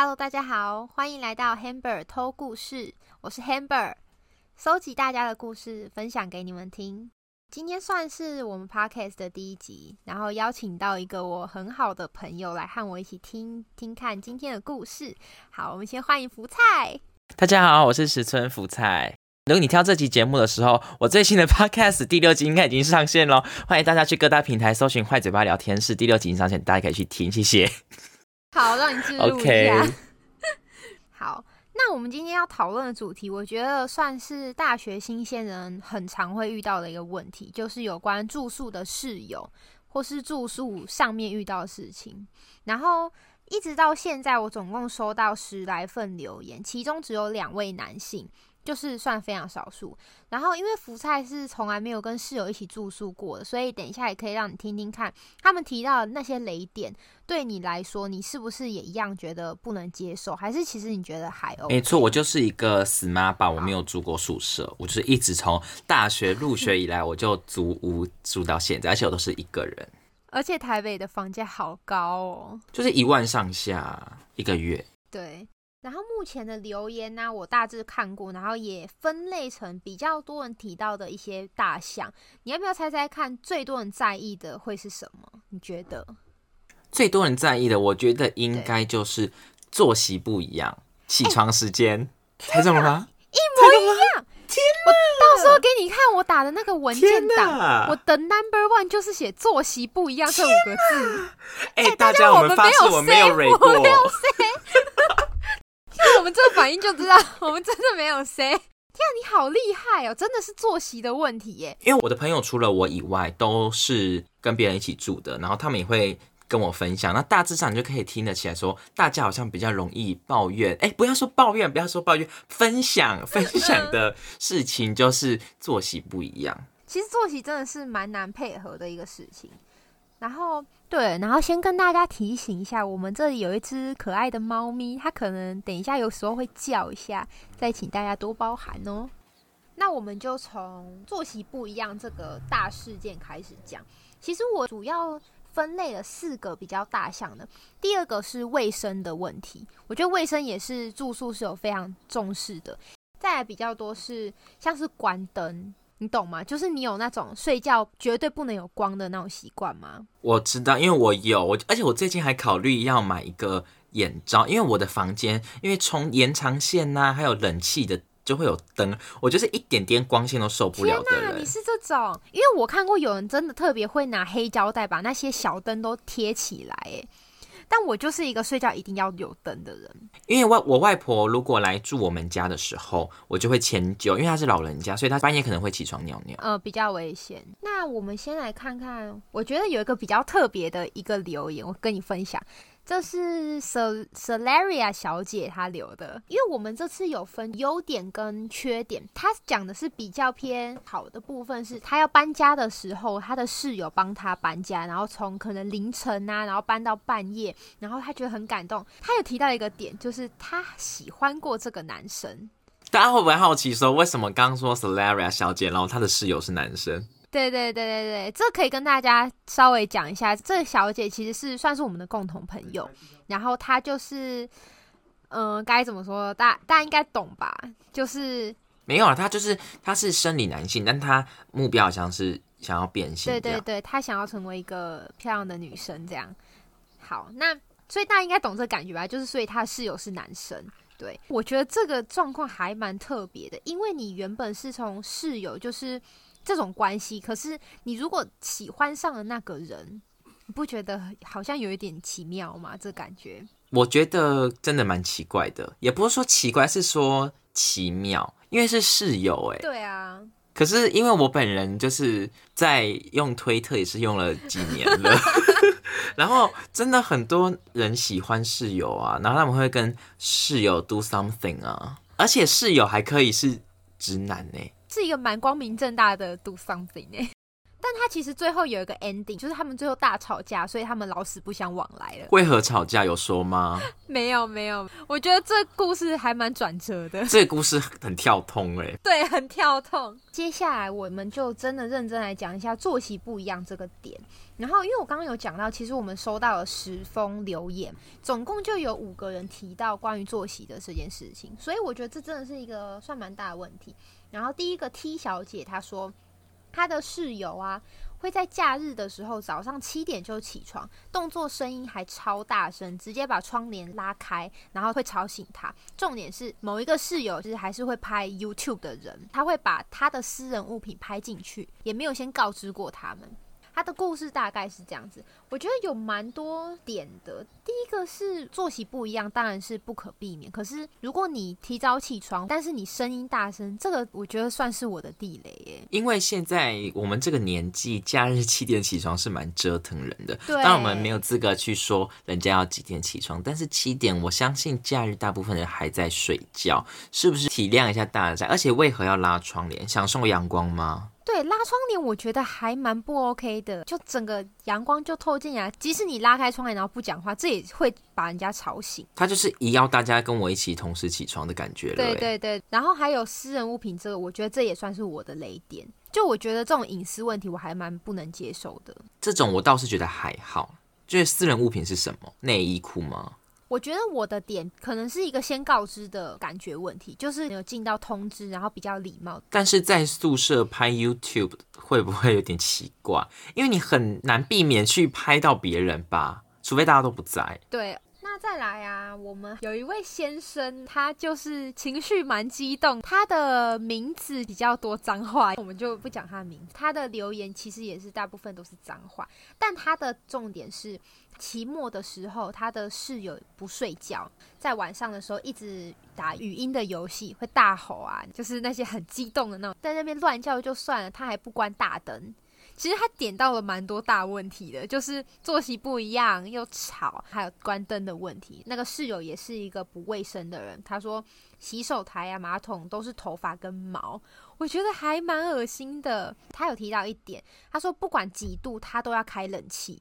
Hello，大家好，欢迎来到 Hamber 偷故事，我是 Hamber，收集大家的故事，分享给你们听。今天算是我们 Podcast 的第一集，然后邀请到一个我很好的朋友来和我一起听听看今天的故事。好，我们先欢迎福菜。大家好，我是石村福菜。如果你听到这集节目的时候，我最新的 Podcast 第六集应该已经上线了，欢迎大家去各大平台搜寻“坏嘴巴聊天室”，第六集已经上线，大家可以去听，谢谢。好，让你记录一下。好，那我们今天要讨论的主题，我觉得算是大学新鲜人很常会遇到的一个问题，就是有关住宿的室友或是住宿上面遇到的事情。然后一直到现在，我总共收到十来份留言，其中只有两位男性。就是算非常少数，然后因为福菜是从来没有跟室友一起住宿过的，所以等一下也可以让你听听看他们提到的那些雷点，对你来说，你是不是也一样觉得不能接受？还是其实你觉得还 OK？没错，我就是一个死妈宝，我没有住过宿舍，我就是一直从大学入学以来我就租屋住到现在，而且我都是一个人，而且台北的房价好高哦，就是一万上下一个月，对。然后目前的留言呢，我大致看过，然后也分类成比较多人提到的一些大项。你要不要猜猜看，最多人在意的会是什么？你觉得？最多人在意的，我觉得应该就是作息不一样，起床时间。猜中了吗？一模一样！天我到时候给你看我打的那个文件档，我的 number one 就是写作息不一样这五个字。哎，大家我们发誓我没有 r 过。我们这个反应就知道，我们真的没有谁。天啊，你好厉害哦！真的是作息的问题耶。因为我的朋友除了我以外，都是跟别人一起住的，然后他们也会跟我分享。那大致上你就可以听得起来，说大家好像比较容易抱怨。哎，不要说抱怨，不要说抱怨，分享 分享的事情就是作息不一样。其实作息真的是蛮难配合的一个事情。然后对，然后先跟大家提醒一下，我们这里有一只可爱的猫咪，它可能等一下有时候会叫一下，再请大家多包涵哦。那我们就从作息不一样这个大事件开始讲。其实我主要分类了四个比较大项的，第二个是卫生的问题，我觉得卫生也是住宿是有非常重视的。再来比较多是像是关灯。你懂吗？就是你有那种睡觉绝对不能有光的那种习惯吗？我知道，因为我有我，而且我最近还考虑要买一个眼罩，因为我的房间因为从延长线呐，还有冷气的就会有灯，我就是一点点光线都受不了的人。你是这种？因为我看过有人真的特别会拿黑胶带把那些小灯都贴起来，哎。但我就是一个睡觉一定要有灯的人，因为外我外婆如果来住我们家的时候，我就会迁就，因为她是老人家，所以她半夜可能会起床尿尿，呃，比较危险。那我们先来看看，我觉得有一个比较特别的一个留言，我跟你分享。这是 Sal a r i a 小姐她留的，因为我们这次有分优点跟缺点，她讲的是比较偏好的部分，是她要搬家的时候，她的室友帮她搬家，然后从可能凌晨啊，然后搬到半夜，然后她觉得很感动。她有提到一个点，就是她喜欢过这个男生。大家会不会好奇说，为什么刚刚说 Salaria 小姐，然后她的室友是男生？对对对对对，这可以跟大家稍微讲一下。这小姐其实是算是我们的共同朋友，然后她就是，嗯，该怎么说？大大家应该懂吧？就是没有啊，她就是她是生理男性，但她目标好像是想要变性。对对对，她想要成为一个漂亮的女生，这样。好，那所以大家应该懂这感觉吧？就是所以她室友是男生。对我觉得这个状况还蛮特别的，因为你原本是从室友就是。这种关系，可是你如果喜欢上了那个人，你不觉得好像有一点奇妙吗？这感觉，我觉得真的蛮奇怪的，也不是说奇怪，是说奇妙，因为是室友哎。对啊。可是因为我本人就是在用推特，也是用了几年了，然后真的很多人喜欢室友啊，然后他们会跟室友 do something 啊，而且室友还可以是直男呢。是一个蛮光明正大的 do something 哎，但他其实最后有一个 ending，就是他们最后大吵架，所以他们老死不相往来了。为何吵架有说吗？没有没有，我觉得这故事还蛮转折的。这个故事很跳通哎，对，很跳痛。接下来我们就真的认真来讲一下作息不一样这个点。然后，因为我刚刚有讲到，其实我们收到了十封留言，总共就有五个人提到关于作息的这件事情，所以我觉得这真的是一个算蛮大的问题。然后第一个 T 小姐她说。她的室友啊，会在假日的时候早上七点就起床，动作声音还超大声，直接把窗帘拉开，然后会吵醒她。重点是某一个室友就是还是会拍 YouTube 的人，他会把他的私人物品拍进去，也没有先告知过他们。他的故事大概是这样子，我觉得有蛮多点的。第一个是作息不一样，当然是不可避免。可是如果你提早起床，但是你声音大声，这个我觉得算是我的地雷耶。因为现在我们这个年纪，假日七点起床是蛮折腾人的。当然我们没有资格去说人家要几点起床，但是七点，我相信假日大部分人还在睡觉，是不是体谅一下大家？而且为何要拉窗帘？享受阳光吗？对，拉窗帘我觉得还蛮不 OK 的，就整个阳光就透进来，即使你拉开窗帘然后不讲话，这也会把人家吵醒。他就是一要大家跟我一起同时起床的感觉。对对对，然后还有私人物品这个，我觉得这也算是我的雷点。就我觉得这种隐私问题，我还蛮不能接受的。这种我倒是觉得还好，就是私人物品是什么？内衣裤吗？我觉得我的点可能是一个先告知的感觉问题，就是有进到通知，然后比较礼貌。但是在宿舍拍 YouTube 会不会有点奇怪？因为你很难避免去拍到别人吧，除非大家都不在。对。那再来啊，我们有一位先生，他就是情绪蛮激动，他的名字比较多脏话，我们就不讲他的名字。他的留言其实也是大部分都是脏话，但他的重点是期末的时候，他的室友不睡觉，在晚上的时候一直打语音的游戏，会大吼啊，就是那些很激动的那种，在那边乱叫就算了，他还不关大灯。其实他点到了蛮多大问题的，就是作息不一样又吵，还有关灯的问题。那个室友也是一个不卫生的人，他说洗手台啊、马桶都是头发跟毛，我觉得还蛮恶心的。他有提到一点，他说不管几度他都要开冷气。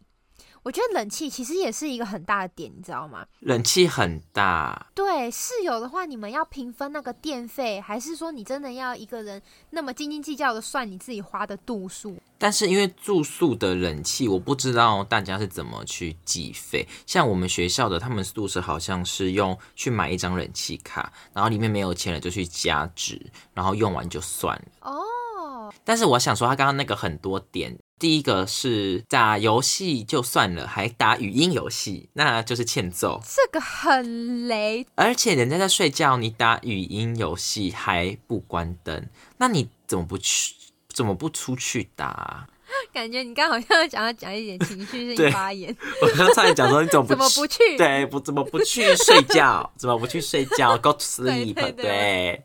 我觉得冷气其实也是一个很大的点，你知道吗？冷气很大。对室友的话，你们要平分那个电费，还是说你真的要一个人那么斤斤计较的算你自己花的度数？但是因为住宿的冷气，我不知道大家是怎么去计费。像我们学校的，他们宿舍好像是用去买一张冷气卡，然后里面没有钱了就去加值，然后用完就算了。哦。但是我想说，他刚刚那个很多点。第一个是打游戏就算了，还打语音游戏，那就是欠揍。这个很雷，而且人家在睡觉，你打语音游戏还不关灯，那你怎么不去？怎么不出去打？感觉你刚好像要讲要讲一点情绪性发言。我刚才讲说你怎么怎么不去？对，不怎么不去睡觉？怎么不去睡觉？Go to sleep。对。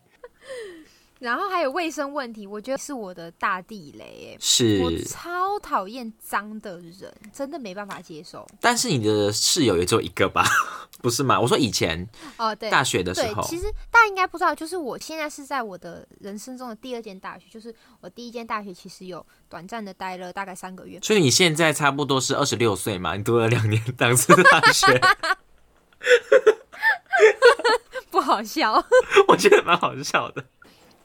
然后还有卫生问题，我觉得是我的大地雷。是我超讨厌脏的人，真的没办法接受。但是你的室友也只有一个吧？不是吗？我说以前哦，对，大学的时候，其实大家应该不知道，就是我现在是在我的人生中的第二间大学，就是我第一间大学其实有短暂的待了大概三个月。所以你现在差不多是二十六岁嘛？你读了两年档次大学，不好笑，我觉得蛮好笑的。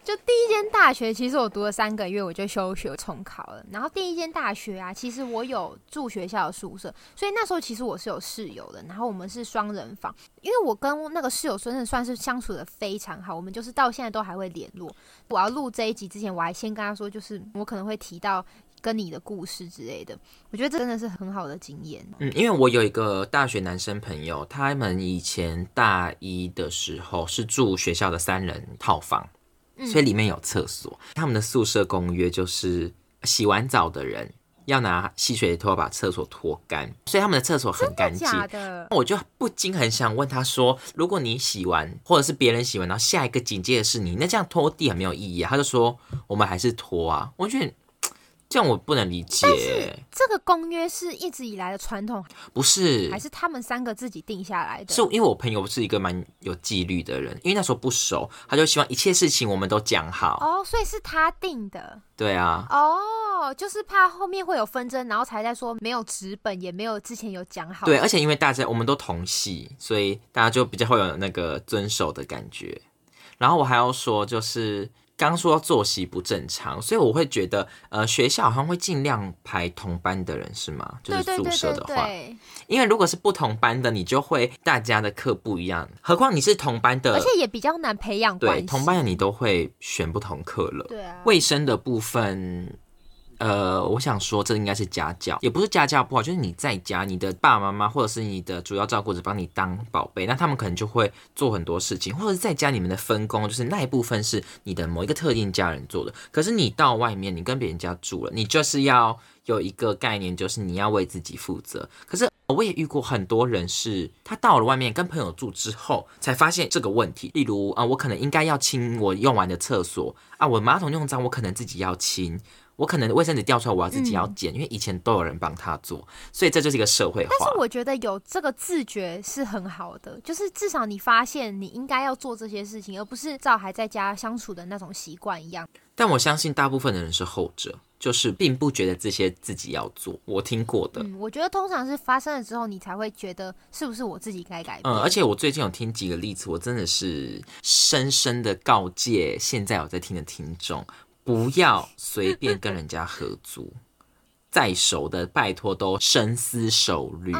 就第一间大学，其实我读了三个月，我就休学重考了。然后第一间大学啊，其实我有住学校的宿舍，所以那时候其实我是有室友的。然后我们是双人房，因为我跟那个室友真的算是相处的非常好，我们就是到现在都还会联络。我要录这一集之前，我还先跟他说，就是我可能会提到跟你的故事之类的。我觉得这真的是很好的经验。嗯，因为我有一个大学男生朋友，他们以前大一的时候是住学校的三人套房。所以里面有厕所，他们的宿舍公约就是洗完澡的人要拿吸水拖把厕所拖干，所以他们的厕所很干净。我就不禁很想问他说：如果你洗完，或者是别人洗完，然后下一个紧接的是你，那这样拖地很没有意义。啊他就说：我们还是拖啊。我觉得。这样我不能理解。但是这个公约是一直以来的传统，不是？还是他们三个自己定下来的？是因为我朋友是一个蛮有纪律的人，因为那时候不熟，他就希望一切事情我们都讲好。哦，所以是他定的。对啊。哦。哦，就是怕后面会有纷争，然后才在说没有纸本，也没有之前有讲好。对，而且因为大家我们都同系，所以大家就比较会有那个遵守的感觉。然后我还要说，就是刚说作息不正常，所以我会觉得，呃，学校好像会尽量排同班的人，是吗？就是宿舍的话，因为如果是不同班的，你就会大家的课不一样。何况你是同班的，而且也比较难培养对，同班的你都会选不同课了。对啊，卫生的部分。呃，我想说，这应该是家教，也不是家教不好，就是你在家，你的爸爸妈妈或者是你的主要照顾者帮你当宝贝，那他们可能就会做很多事情，或者是在家里面的分工，就是那一部分是你的某一个特定家人做的。可是你到外面，你跟别人家住了，你就是要有一个概念，就是你要为自己负责。可是我也遇过很多人，是他到了外面跟朋友住之后，才发现这个问题。例如啊，我可能应该要清我用完的厕所啊，我马桶用脏，我可能自己要清。我可能卫生纸掉出来，我要自己要捡，因为以前都有人帮他做，所以这就是一个社会化。但是我觉得有这个自觉是很好的，就是至少你发现你应该要做这些事情，而不是照还在家相处的那种习惯一样。但我相信大部分的人是后者，就是并不觉得这些自己要做。我听过的，嗯，我觉得通常是发生了之后，你才会觉得是不是我自己该改变。嗯，而且我最近有听几个例子，我真的是深深的告诫现在有在听的听众。不要随便跟人家合租，再熟的拜托都深思熟虑，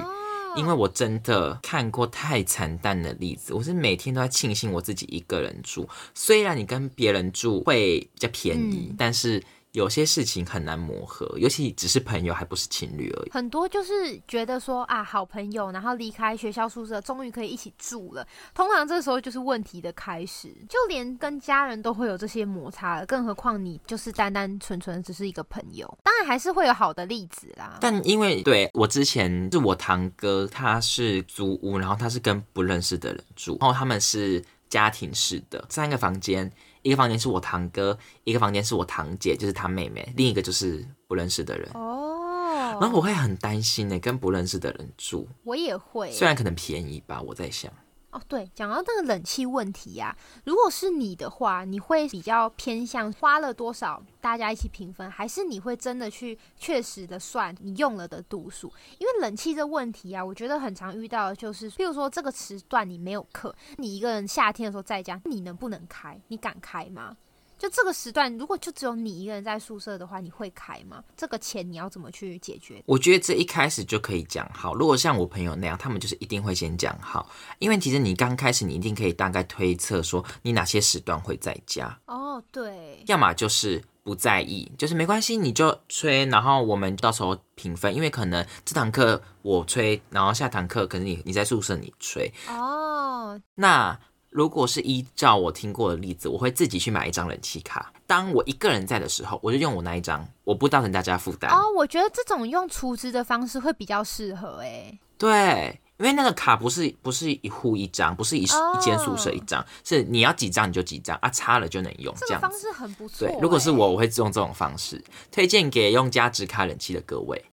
因为我真的看过太惨淡的例子。我是每天都在庆幸我自己一个人住，虽然你跟别人住会比较便宜，但是。有些事情很难磨合，尤其只是朋友，还不是情侣而已。很多就是觉得说啊，好朋友，然后离开学校宿舍，终于可以一起住了。通常这时候就是问题的开始，就连跟家人都会有这些摩擦，更何况你就是单单纯纯只是一个朋友。当然还是会有好的例子啦。但因为对我之前是我堂哥，他是租屋，然后他是跟不认识的人住，然后他们是家庭式的三个房间。一个房间是我堂哥，一个房间是我堂姐，就是他妹妹，另一个就是不认识的人。哦，然后我会很担心呢，跟不认识的人住。我也会，虽然可能便宜吧，我在想。哦，对，讲到那个冷气问题呀，如果是你的话，你会比较偏向花了多少，大家一起平分，还是你会真的去确实的算你用了的度数？因为冷气这问题啊，我觉得很常遇到就是，譬如说这个时段你没有课，你一个人夏天的时候在家，你能不能开？你敢开吗？就这个时段，如果就只有你一个人在宿舍的话，你会开吗？这个钱你要怎么去解决？我觉得这一开始就可以讲好。如果像我朋友那样，他们就是一定会先讲好，因为其实你刚开始你一定可以大概推测说你哪些时段会在家。哦，对。要么就是不在意，就是没关系，你就吹，然后我们到时候平分，因为可能这堂课我吹，然后下堂课可能你你在宿舍你吹。哦。那。如果是依照我听过的例子，我会自己去买一张冷气卡。当我一个人在的时候，我就用我那一张，我不造成大家负担。哦，我觉得这种用储值的方式会比较适合诶。对，因为那个卡不是不是一户一张，不是一一间宿舍一张，是你要几张你就几张啊，差了就能用。这样方式很不错。对，如果是我，我会用这种方式推荐给用加值卡冷气的各位，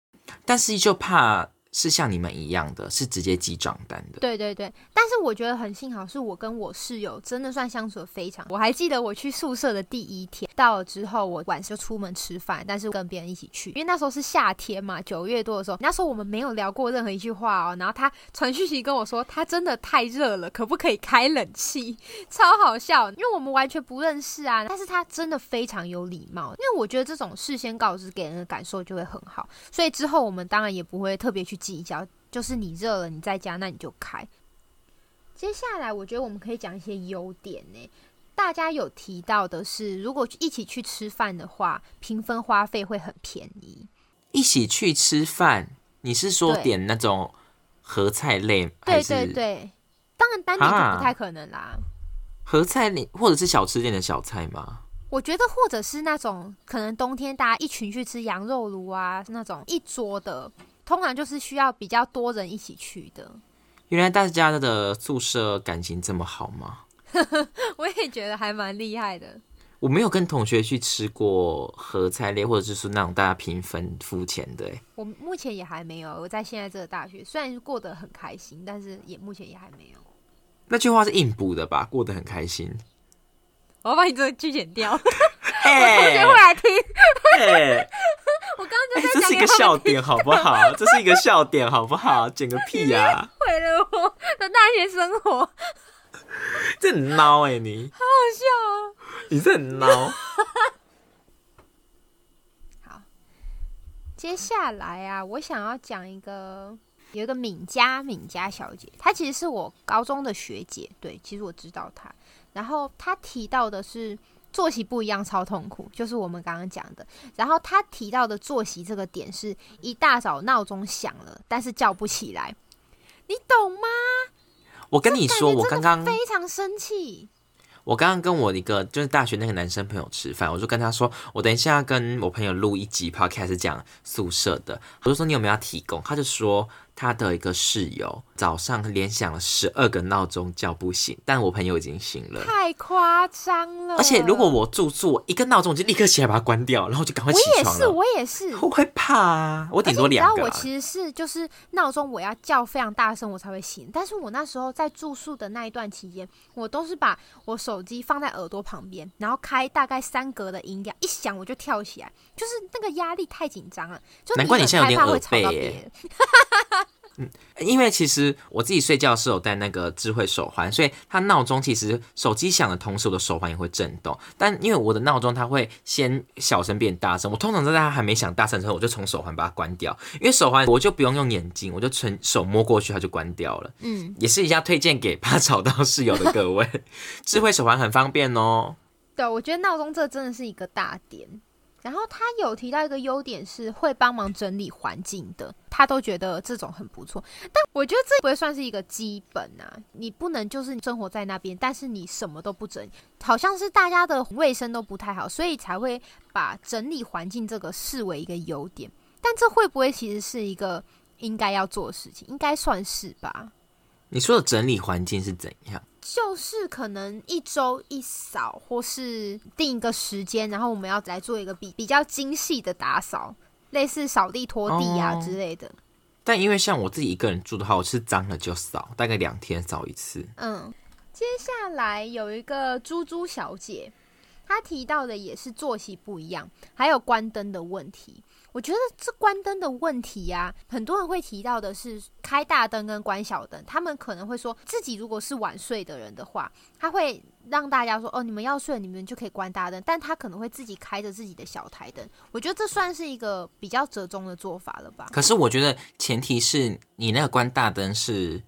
但是就怕。是像你们一样的，是直接记账单的。对对对，但是我觉得很幸好，是我跟我室友真的算相处的非常。我还记得我去宿舍的第一天，到了之后，我晚上就出门吃饭，但是跟别人一起去，因为那时候是夏天嘛，九月多的时候，那时候我们没有聊过任何一句话哦。然后他 传讯息跟我说，他真的太热了，可不可以开冷气？超好笑，因为我们完全不认识啊。但是他真的非常有礼貌，因为我觉得这种事先告知给人的感受就会很好，所以之后我们当然也不会特别去。计较就是你热了，你在家那你就开。接下来我觉得我们可以讲一些优点呢。大家有提到的是，如果一起去吃饭的话，平分花费会很便宜。一起去吃饭，你是说点那种合菜类？对对对，当然单点就不太可能啦。合菜类或者是小吃店的小菜吗？我觉得或者是那种可能冬天大家一群去吃羊肉炉啊，那种一桌的。通常就是需要比较多人一起去的。原来大家的宿舍感情这么好吗？我也觉得还蛮厉害的。我没有跟同学去吃过合菜类，或者是那种大家平分付钱的。我目前也还没有。我在现在这个大学，虽然过得很开心，但是也目前也还没有。那句话是硬补的吧？过得很开心。我要把你这个句剪掉，我同学会来听。这是一个笑点，好不好？这是一个笑点，好不好？剪个屁呀！毁了我的大学生活。这很孬哎，你 好好笑哦！你这很孬。好，接下来啊，我想要讲一个，有一个敏佳敏佳小姐，她其实是我高中的学姐。对，其实我知道她。然后她提到的是作息不一样，超痛苦，就是我们刚刚讲的。然后他提到的作息这个点，是一大早闹钟响了，但是叫不起来，你懂吗？我跟你说，我刚刚非常生气。我刚刚跟我一个就是大学那个男生朋友吃饭，我就跟他说，我等一下跟我朋友录一集 podcast 讲宿舍的，我就说你有没有要提供？他就说。他的一个室友早上连响了十二个闹钟叫不醒，但我朋友已经醒了，太夸张了。而且如果我住宿，一个闹钟我就立刻起来把它关掉，然后就赶快起床了。我也是，我也是，我会怕啊。我顶多两个。我其实是就是闹钟我要叫非常大声我才会醒，但是我那时候在住宿的那一段期间，我都是把我手机放在耳朵旁边，然后开大概三格的音量，一响我就跳起来，就是那个压力太紧张了。就难怪你现在有点耳背耶。嗯，因为其实我自己睡觉是有戴那个智慧手环，所以它闹钟其实手机响的同时，我的手环也会震动。但因为我的闹钟它会先小声变大声，我通常在它还没响大声之后，我就从手环把它关掉。因为手环我就不用用眼睛，我就纯手摸过去，它就关掉了。嗯，也是一下推荐给怕吵到室友的各位，智慧手环很方便哦。对，我觉得闹钟这真的是一个大点。然后他有提到一个优点是会帮忙整理环境的，他都觉得这种很不错。但我觉得这不会算是一个基本啊，你不能就是生活在那边，但是你什么都不整，好像是大家的卫生都不太好，所以才会把整理环境这个视为一个优点。但这会不会其实是一个应该要做的事情？应该算是吧。你说的整理环境是怎样？就是可能一周一扫，或是定一个时间，然后我们要来做一个比比较精细的打扫，类似扫地拖地啊之类的。但因为像我自己一个人住的话，我是脏了就扫，大概两天扫一次。嗯，接下来有一个猪猪小姐，她提到的也是作息不一样，还有关灯的问题。我觉得这关灯的问题呀，很多人会提到的是开大灯跟关小灯。他们可能会说自己如果是晚睡的人的话，他会让大家说哦，你们要睡，你们就可以关大灯。但他可能会自己开着自己的小台灯。我觉得这算是一个比较折中的做法了吧？可是我觉得前提是你那个关大灯是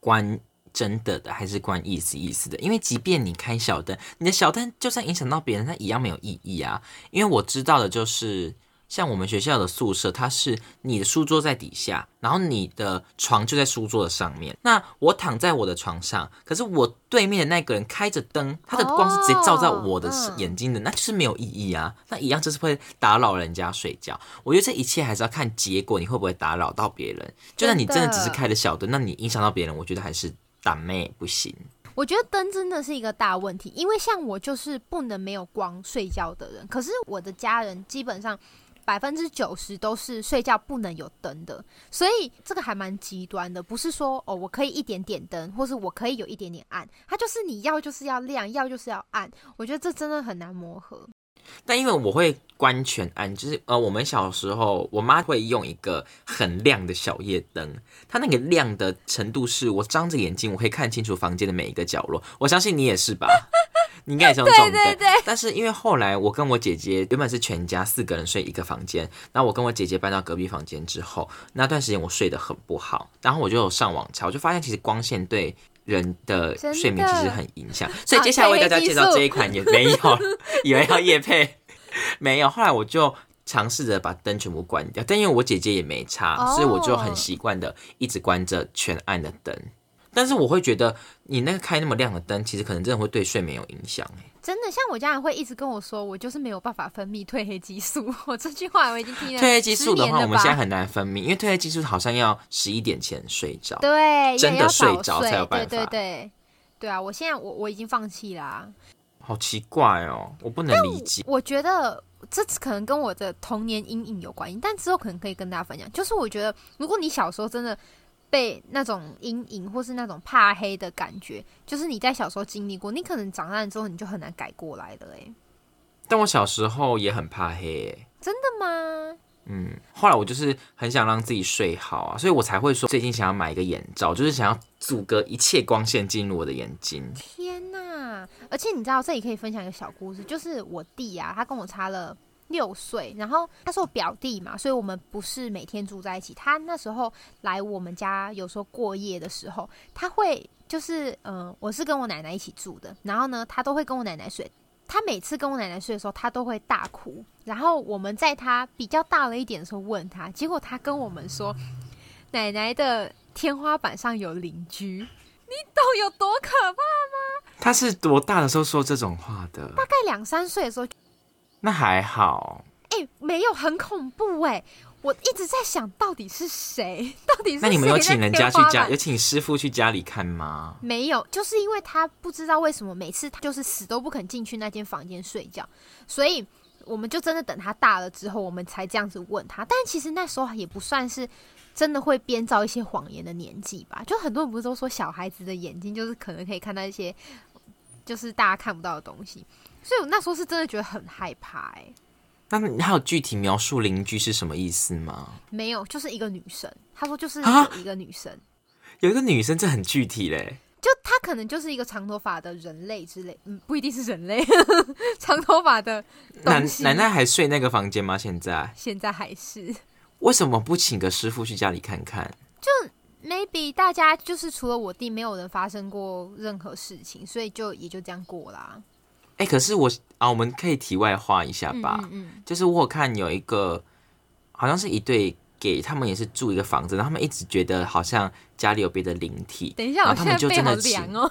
关真的的，还是关意思意思的？因为即便你开小灯，你的小灯就算影响到别人，它一样没有意义啊。因为我知道的就是。像我们学校的宿舍，它是你的书桌在底下，然后你的床就在书桌的上面。那我躺在我的床上，可是我对面的那个人开着灯，他的光是直接照在我的眼睛的，那就是没有意义啊。那一样就是会打扰人家睡觉。我觉得这一切还是要看结果，你会不会打扰到别人。就算你真的只是开了小灯，那你影响到别人，我觉得还是打妹不行。我觉得灯真的是一个大问题，因为像我就是不能没有光睡觉的人，可是我的家人基本上。百分之九十都是睡觉不能有灯的，所以这个还蛮极端的。不是说哦，我可以一点点灯，或是我可以有一点点暗，它就是你要就是要亮，要就是要暗。我觉得这真的很难磨合。但因为我会关全暗，就是呃，我们小时候我妈会用一个很亮的小夜灯，它那个亮的程度是我张着眼睛我可以看清楚房间的每一个角落。我相信你也是吧。你应该也是用这种灯，但是因为后来我跟我姐姐原本是全家四个人睡一个房间，那我跟我姐姐搬到隔壁房间之后，那段时间我睡得很不好，然后我就上网查，我就发现其实光线对人的睡眠其实很影响，所以接下来为大家介绍这一款也没有，以为要夜配，没有，后来我就尝试着把灯全部关掉，但因为我姐姐也没插，所以我就很习惯的一直关着全暗的灯。但是我会觉得，你那个开那么亮的灯，其实可能真的会对睡眠有影响哎。真的，像我家人会一直跟我说，我就是没有办法分泌褪黑激素。我这句话我已经听了。褪黑激素的话，我们现在很难分泌，因为褪黑激素好像要十一点前睡着。对，真的睡着才有办法。对对对，对啊！我现在我我已经放弃啦。好奇怪哦，我不能理解。我觉得这可能跟我的童年阴影有关系，但之后可能可以跟大家分享。就是我觉得，如果你小时候真的。被那种阴影或是那种怕黑的感觉，就是你在小时候经历过，你可能长大之后你就很难改过来的哎。但我小时候也很怕黑，真的吗？嗯，后来我就是很想让自己睡好啊，所以我才会说最近想要买一个眼罩，就是想要阻隔一切光线进入我的眼睛。天哪！而且你知道，这里可以分享一个小故事，就是我弟啊，他跟我差了六岁，然后他是我表弟嘛，所以我们不是每天住在一起。他那时候来我们家，有时候过夜的时候，他会就是嗯，我是跟我奶奶一起住的，然后呢，他都会跟我奶奶睡。他每次跟我奶奶睡的时候，他都会大哭。然后我们在他比较大了一点的时候问他，结果他跟我们说，奶奶的天花板上有邻居。你懂有多可怕吗？他是多大的时候说这种话的？大概两三岁的时候。那还好。哎，没有很恐怖哎。我一直在想到底是谁？到底是那你们有请人家去家，有请师傅去家里看吗？没有，就是因为他不知道为什么每次他就是死都不肯进去那间房间睡觉，所以我们就真的等他大了之后，我们才这样子问他。但其实那时候也不算是真的会编造一些谎言的年纪吧？就很多人不是都说小孩子的眼睛就是可能可以看到一些就是大家看不到的东西，所以我那时候是真的觉得很害怕哎。那你还有具体描述邻居是什么意思吗？没有，就是一个女生。他说就是有一个女生，有一个女生，这很具体嘞。就她可能就是一个长头发的人类之类，嗯，不一定是人类，长头发的奶奶奶还睡那个房间吗？现在现在还是？为什么不请个师傅去家里看看？就 maybe 大家就是除了我弟，没有人发生过任何事情，所以就也就这样过啦。哎，可是我啊，我们可以题外话一下吧。嗯嗯。就是我看有一个，好像是一对给他们也是住一个房子，然后他们一直觉得好像家里有别的灵体。等一下，然后他们就真的请哦。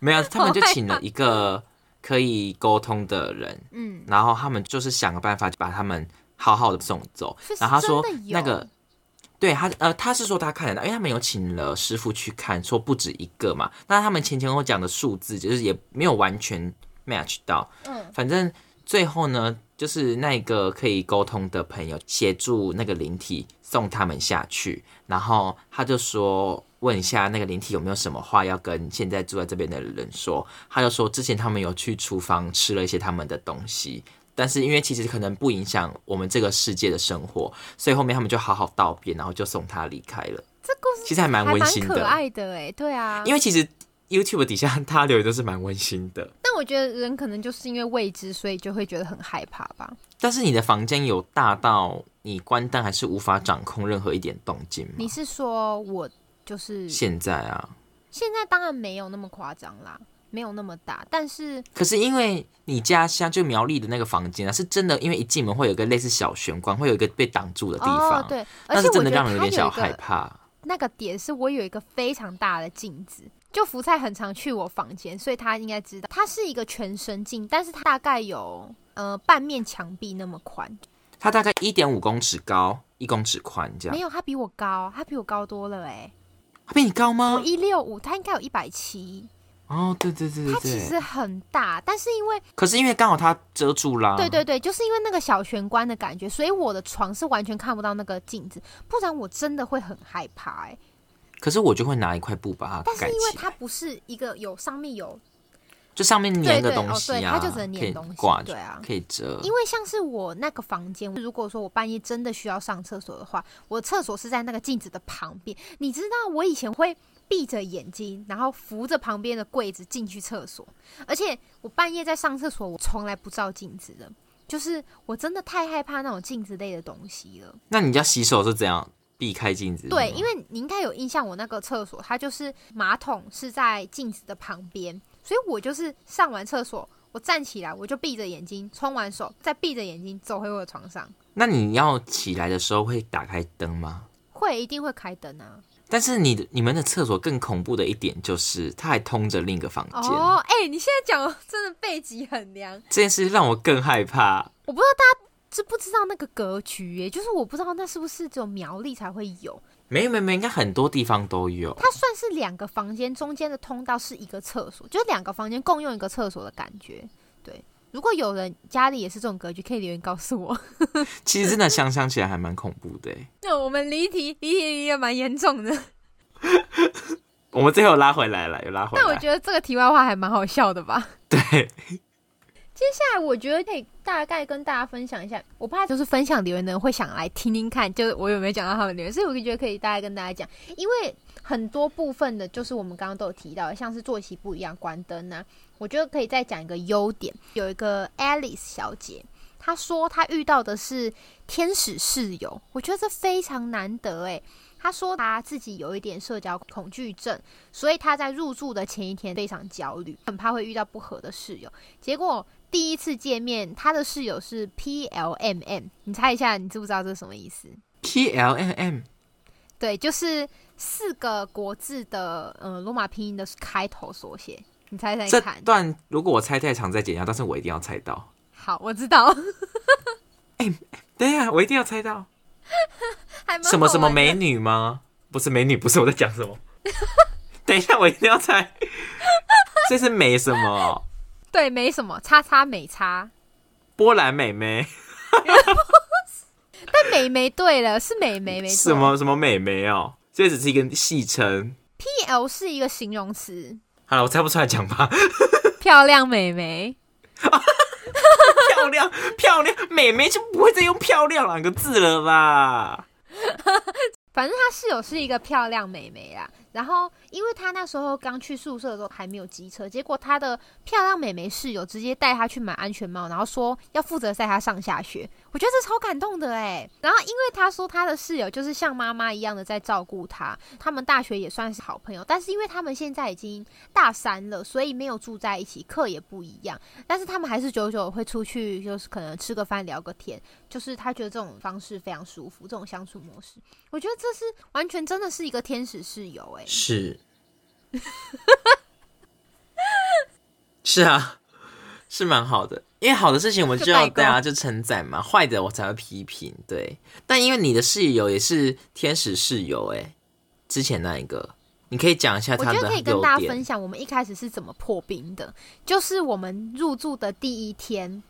没有，他们就 请了一个可以沟通的人。嗯。然后他们就是想个办法，把他们好好的送走。然后他说那个，对他呃，他是说他看得到，因为他们有请了师傅去看，说不止一个嘛。那他们前前后讲的数字，就是也没有完全。Match 到，嗯，反正最后呢，就是那个可以沟通的朋友协助那个灵体送他们下去，然后他就说问一下那个灵体有没有什么话要跟现在住在这边的人说，他就说之前他们有去厨房吃了一些他们的东西，但是因为其实可能不影响我们这个世界的生活，所以后面他们就好好道别，然后就送他离开了。这故事其实还蛮温馨的，可爱的哎，对啊，因为其实。YouTube 底下他留言都是蛮温馨的，但我觉得人可能就是因为未知，所以就会觉得很害怕吧。但是你的房间有大到你关灯还是无法掌控任何一点动静吗？你是说我就是现在啊？现在当然没有那么夸张啦，没有那么大。但是可是因为你家乡就苗栗的那个房间啊，是真的，因为一进门会有一个类似小玄关，会有一个被挡住的地方，对，但是真的让人有点小害怕。那个点是我有一个非常大的镜子。就福菜很常去我房间，所以他应该知道，它是一个全身镜，但是它大概有呃半面墙壁那么宽，它大概一点五公尺高，一公尺宽这样。没有，它比我高，它比我高多了哎。它比你高吗？我一六五，它应该有一百七。哦，对对对对，它其实很大，但是因为可是因为刚好它遮住了。对对对，就是因为那个小玄关的感觉，所以我的床是完全看不到那个镜子，不然我真的会很害怕哎。可是我就会拿一块布把它盖起来。但是因为它不是一个有上面有，就上面粘的东西啊，它就只能粘东西，对啊，可以折。因为像是我那个房间，如果说我半夜真的需要上厕所的话，我厕所是在那个镜子的旁边。你知道我以前会闭着眼睛，然后扶着旁边的柜子进去厕所，而且我半夜在上厕所，我从来不照镜子的，就是我真的太害怕那种镜子类的东西了。那你家洗手是怎样？避开镜子。对，因为你应该有印象，我那个厕所它就是马桶是在镜子的旁边，所以我就是上完厕所，我站起来，我就闭着眼睛冲完手，再闭着眼睛走回我的床上。那你要起来的时候会打开灯吗？会，一定会开灯啊。但是你的你们的厕所更恐怖的一点就是，它还通着另一个房间。哦，哎，你现在讲真的背脊很凉，这件事让我更害怕。我不知道大家。是不知道那个格局耶，就是我不知道那是不是只有苗栗才会有？没有没有没有，应该很多地方都有。它算是两个房间中间的通道是一个厕所，就是两个房间共用一个厕所的感觉。对，如果有人家里也是这种格局，可以留言告诉我。其实真的想想起来还蛮恐怖的。那我们离题离题也蛮严重的。我们最后拉回来了，又拉回来。但我觉得这个题外话还蛮好笑的吧？对。接下来我觉得可以大概跟大家分享一下，我怕就是分享留言的人会想来听听看，就是我有没有讲到他们留言，所以我就觉得可以大概跟大家讲，因为很多部分的，就是我们刚刚都有提到，像是作息不一样、关灯呢，我觉得可以再讲一个优点，有一个 Alice 小姐。他说他遇到的是天使室友，我觉得这非常难得诶。他说他自己有一点社交恐惧症，所以他在入住的前一天非常焦虑，很怕会遇到不合的室友。结果第一次见面，他的室友是 P L M M，你猜一下，你知不知道这是什么意思？P L M M，对，就是四个国字的呃罗马拼音的开头缩写。你猜猜看。这段如果我猜太长再剪掉，但是我一定要猜到。好，我知道。哎，等一下，我一定要猜到。什么什么美女吗？不是美女，不是我在讲什么。等一下，我一定要猜。这是美什么？对，美什么？叉叉美叉。波兰美眉。但美眉对了，是美眉没错。什么什么美眉哦？这只是一个戏称。P L 是一个形容词。好了，我猜不出来，讲吧。漂亮美眉。漂亮 漂亮，美眉就不会再用漂亮两个字了吧？反正她室友是一个漂亮美眉啦。然后，因为他那时候刚去宿舍的时候还没有机车，结果他的漂亮美眉室友直接带他去买安全帽，然后说要负责带他上下学。我觉得这超感动的哎。然后，因为他说他的室友就是像妈妈一样的在照顾他，他们大学也算是好朋友。但是因为他们现在已经大三了，所以没有住在一起，课也不一样。但是他们还是久久会出去，就是可能吃个饭聊个天。就是他觉得这种方式非常舒服，这种相处模式，我觉得这是完全真的是一个天使室友哎。是，是啊，是蛮好的。因为好的事情我们就要大家就称赞嘛，坏的我才会批评。对，但因为你的室友也是天使室友哎，之前那一个，你可以讲一下他的我觉得可以跟大家分享，我们一开始是怎么破冰的，就是我们入住的第一天。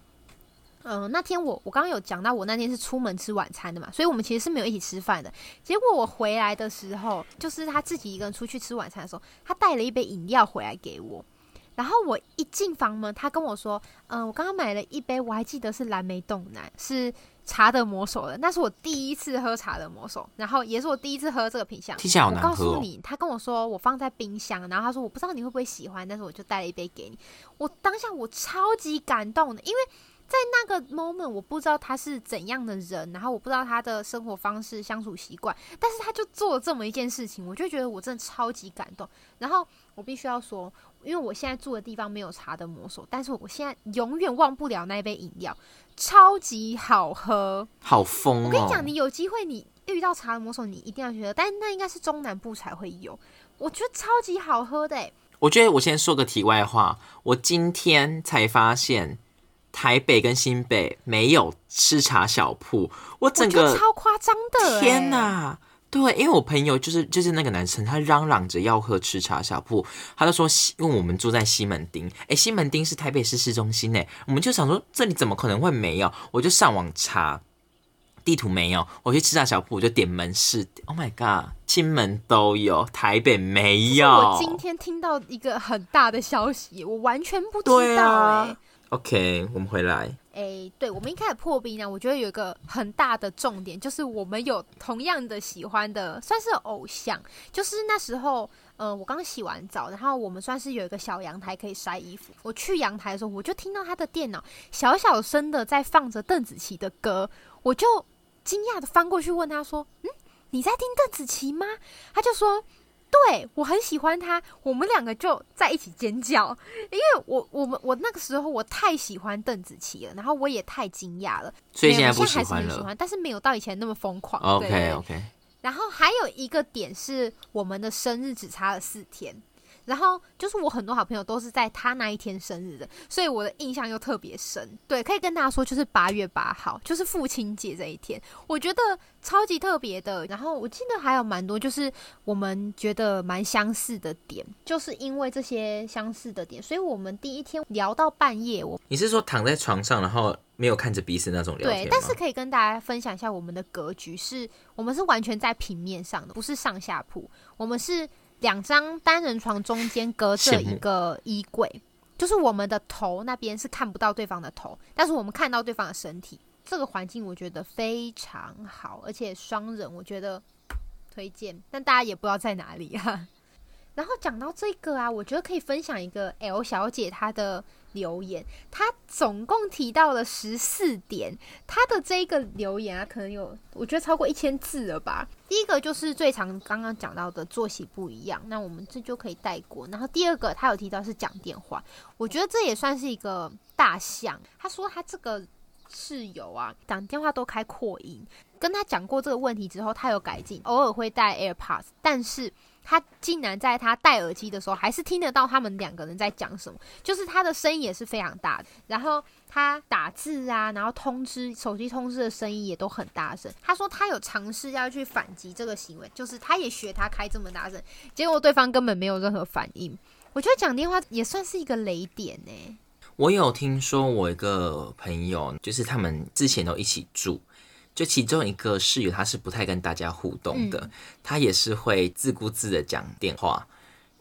嗯，那天我我刚刚有讲到，我那天是出门吃晚餐的嘛，所以我们其实是没有一起吃饭的。结果我回来的时候，就是他自己一个人出去吃晚餐的时候，他带了一杯饮料回来给我。然后我一进房门，他跟我说：“嗯，我刚刚买了一杯，我还记得是蓝莓冻奶，是茶的魔手的，那是我第一次喝茶的魔手，然后也是我第一次喝这个品相。我告诉你，他跟我说我放在冰箱，然后他说我不知道你会不会喜欢，但是我就带了一杯给你。我当下我超级感动的，因为。在那个 moment，我不知道他是怎样的人，然后我不知道他的生活方式、相处习惯，但是他就做了这么一件事情，我就觉得我真的超级感动。然后我必须要说，因为我现在住的地方没有茶的魔手，但是我现在永远忘不了那杯饮料，超级好喝，好疯！我跟你讲，你有机会你遇到茶的魔手，你一定要去喝，但那应该是中南部才会有，我觉得超级好喝的。我觉得我先说个题外话，我今天才发现。台北跟新北没有吃茶小铺，我整个超夸张的，天哪！对，因为我朋友就是就是那个男生，他嚷嚷着要喝吃茶小铺，他就说，因为我们住在西门町，哎，西门町是台北市市中心哎，我们就想说这里怎么可能会没有？我就上网查地图没有，我去吃茶小铺我就点门市，Oh my god，金门都有，台北没有。我今天听到一个很大的消息，我完全不知道哎。OK，我们回来。哎，对，我们一开始破冰呢，我觉得有一个很大的重点，就是我们有同样的喜欢的，算是偶像。就是那时候，呃，我刚洗完澡，然后我们算是有一个小阳台可以晒衣服。我去阳台的时候，我就听到他的电脑小小声的在放着邓紫棋的歌，我就惊讶的翻过去问他说：“嗯，你在听邓紫棋吗？”他就说。对我很喜欢他，我们两个就在一起尖叫，因为我我们我那个时候我太喜欢邓紫棋了，然后我也太惊讶了，所以现在不喜欢了，但是没有到以前那么疯狂。OK OK。然后还有一个点是，我们的生日只差了四天。然后就是我很多好朋友都是在他那一天生日的，所以我的印象又特别深。对，可以跟大家说，就是八月八号，就是父亲节这一天，我觉得超级特别的。然后我记得还有蛮多，就是我们觉得蛮相似的点，就是因为这些相似的点，所以我们第一天聊到半夜。我你是说躺在床上，然后没有看着彼此那种聊天对，但是可以跟大家分享一下我们的格局，是我们是完全在平面上的，不是上下铺，我们是。两张单人床中间隔着一个衣柜，就是我们的头那边是看不到对方的头，但是我们看到对方的身体。这个环境我觉得非常好，而且双人我觉得推荐，但大家也不知道在哪里啊。然后讲到这个啊，我觉得可以分享一个 L 小姐她的留言，她总共提到了十四点，她的这一个留言啊，可能有我觉得超过一千字了吧。第一个就是最常刚刚讲到的作息不一样，那我们这就可以带过。然后第二个她有提到是讲电话，我觉得这也算是一个大项。她说她这个。室友啊，讲电话都开扩音。跟他讲过这个问题之后，他有改进，偶尔会戴 AirPods，但是他竟然在他戴耳机的时候，还是听得到他们两个人在讲什么，就是他的声音也是非常大的。然后他打字啊，然后通知手机通知的声音也都很大声。他说他有尝试要去反击这个行为，就是他也学他开这么大声，结果对方根本没有任何反应。我觉得讲电话也算是一个雷点呢。我有听说，我一个朋友，就是他们之前都一起住，就其中一个室友，他是不太跟大家互动的，他也是会自顾自的讲电话。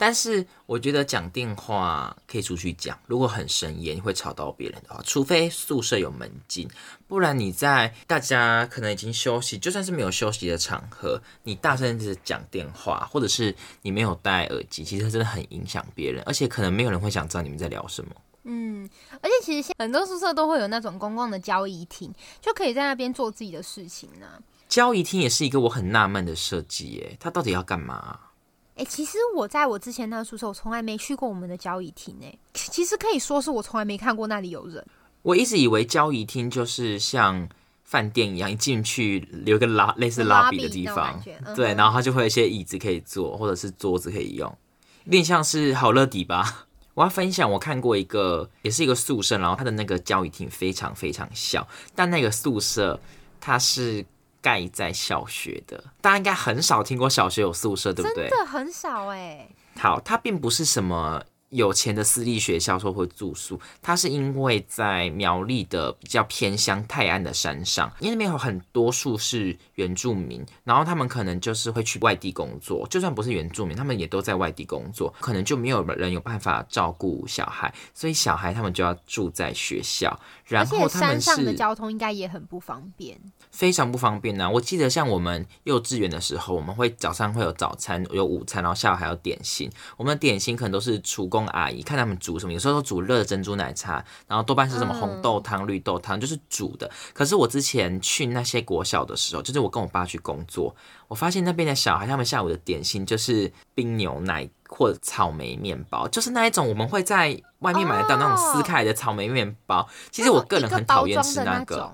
但是我觉得讲电话可以出去讲，如果很深夜会吵到别人的话，除非宿舍有门禁，不然你在大家可能已经休息，就算是没有休息的场合，你大声的讲电话，或者是你没有戴耳机，其实真的很影响别人，而且可能没有人会想知道你们在聊什么。嗯，而且其实很多宿舍都会有那种公共的交易厅，就可以在那边做自己的事情呢。交易厅也是一个我很纳闷的设计，耶，它到底要干嘛？哎，其实我在我之前那个宿舍，我从来没去过我们的交易厅，哎，其实可以说是我从来没看过那里有人。我一直以为交易厅就是像饭店一样，一进去留个拉类似拉比的地方，对，然后它就会有一些椅子可以坐，或者是桌子可以用，有点像是好乐迪吧。我要分享，我看过一个，也是一个宿舍，然后它的那个交易厅非常非常小，但那个宿舍它是盖在小学的，大家应该很少听过小学有宿舍，对不对？真的很少哎。好，它并不是什么。有钱的私立学校说会住宿，它是因为在苗栗的比较偏乡泰安的山上，因为那边有很多数是原住民，然后他们可能就是会去外地工作，就算不是原住民，他们也都在外地工作，可能就没有人有办法照顾小孩，所以小孩他们就要住在学校，然后他们上的交通应该也很不方便。非常不方便呐！我记得像我们幼稚园的时候，我们会早上会有早餐，有午餐，然后下午还有点心。我们的点心可能都是厨工阿姨看他们煮什么，有时候煮热的珍珠奶茶，然后多半是什么红豆汤、绿豆汤，就是煮的。可是我之前去那些国小的时候，就是我跟我爸去工作，我发现那边的小孩他们下午的点心就是冰牛奶或草莓面包，就是那一种我们会在外面买得到那种撕开的草莓面包。其实我个人很讨厌吃那个。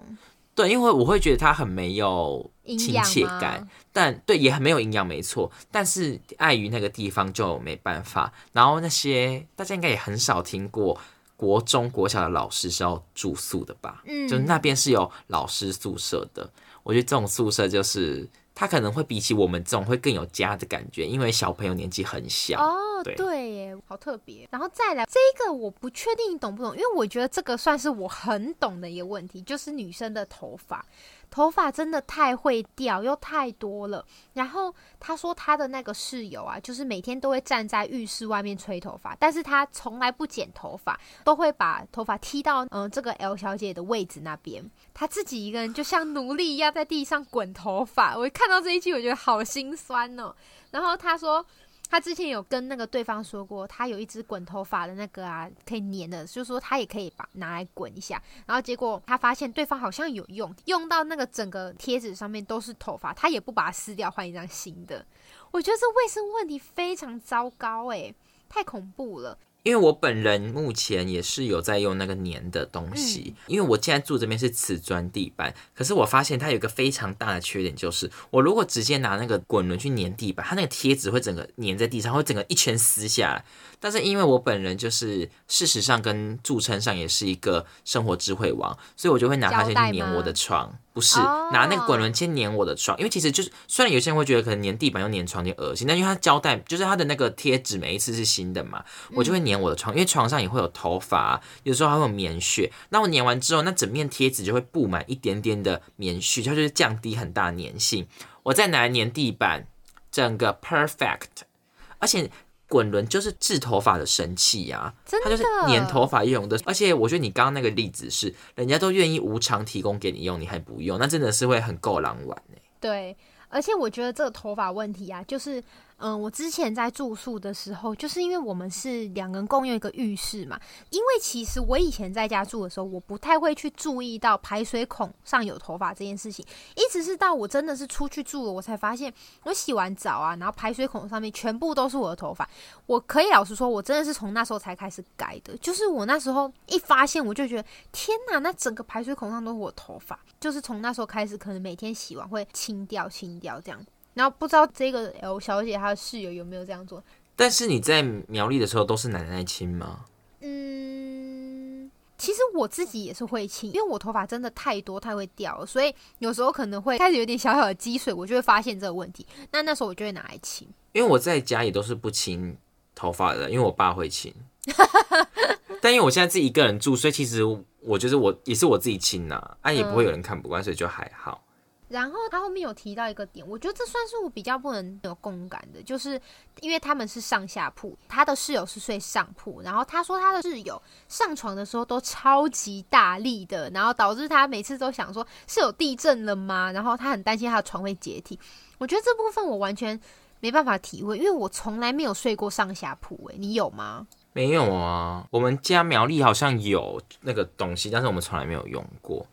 对，因为我会觉得它很没有亲切感，但对也很没有营养，没错。但是碍于那个地方就没办法。然后那些大家应该也很少听过，国中国小的老师是要住宿的吧？嗯，就那边是有老师宿舍的。我觉得这种宿舍就是。他可能会比起我们这种会更有家的感觉，因为小朋友年纪很小哦，对耶，好特别。然后再来这个，我不确定你懂不懂，因为我觉得这个算是我很懂的一个问题，就是女生的头发。头发真的太会掉，又太多了。然后他说他的那个室友啊，就是每天都会站在浴室外面吹头发，但是他从来不剪头发，都会把头发踢到嗯这个 L 小姐的位置那边，他自己一个人就像奴隶一样在地上滚头发。我看到这一句，我觉得好心酸哦。然后他说。他之前有跟那个对方说过，他有一只滚头发的那个啊，可以粘的，就是说他也可以把拿来滚一下。然后结果他发现对方好像有用，用到那个整个贴纸上面都是头发，他也不把它撕掉，换一张新的。我觉得这卫生问题非常糟糕，诶，太恐怖了。因为我本人目前也是有在用那个粘的东西，因为我现在住这边是瓷砖地板，可是我发现它有一个非常大的缺点，就是我如果直接拿那个滚轮去粘地板，它那个贴纸会整个粘在地上，会整个一圈撕下来。但是因为我本人就是事实上跟著称上也是一个生活智慧王，所以我就会拿它先去粘我的床，不是拿那个滚轮先粘我的床，因为其实就是虽然有些人会觉得可能粘地板又粘床有点恶心，但因为它胶带就是它的那个贴纸每一次是新的嘛，我就会粘我的床，因为床上也会有头发，有时候还会有棉絮，那我粘完之后，那整面贴纸就会布满一点点的棉絮，它就是降低很大粘性，我再拿来粘地板，整个 perfect，而且。滚轮就是治头发的神器呀，它就是粘头发用的。而且我觉得你刚刚那个例子是，人家都愿意无偿提供给你用，你还不用，那真的是会很够狼玩哎。对，而且我觉得这个头发问题啊，就是。嗯，我之前在住宿的时候，就是因为我们是两个人共用一个浴室嘛。因为其实我以前在家住的时候，我不太会去注意到排水孔上有头发这件事情，一直是到我真的是出去住了，我才发现我洗完澡啊，然后排水孔上面全部都是我的头发。我可以老实说，我真的是从那时候才开始改的。就是我那时候一发现，我就觉得天哪，那整个排水孔上都是我头发。就是从那时候开始，可能每天洗完会清掉、清掉这样。然后不知道这个 L 小姐她的室友有没有这样做？但是你在苗栗的时候都是奶奶亲吗？嗯，其实我自己也是会亲，因为我头发真的太多太会掉了，所以有时候可能会开始有点小小的积水，我就会发现这个问题。那那时候我就会拿来亲。因为我在家也都是不亲头发的，因为我爸会亲。但因为我现在自己一个人住，所以其实我就是我也是我自己亲呐，啊也不会有人看不惯，所以就还好。然后他后面有提到一个点，我觉得这算是我比较不能有共感的，就是因为他们是上下铺，他的室友是睡上铺，然后他说他的室友上床的时候都超级大力的，然后导致他每次都想说是有地震了吗？然后他很担心他的床会解体。我觉得这部分我完全没办法体会，因为我从来没有睡过上下铺，诶，你有吗？没有啊，我们家苗栗好像有那个东西，但是我们从来没有用过。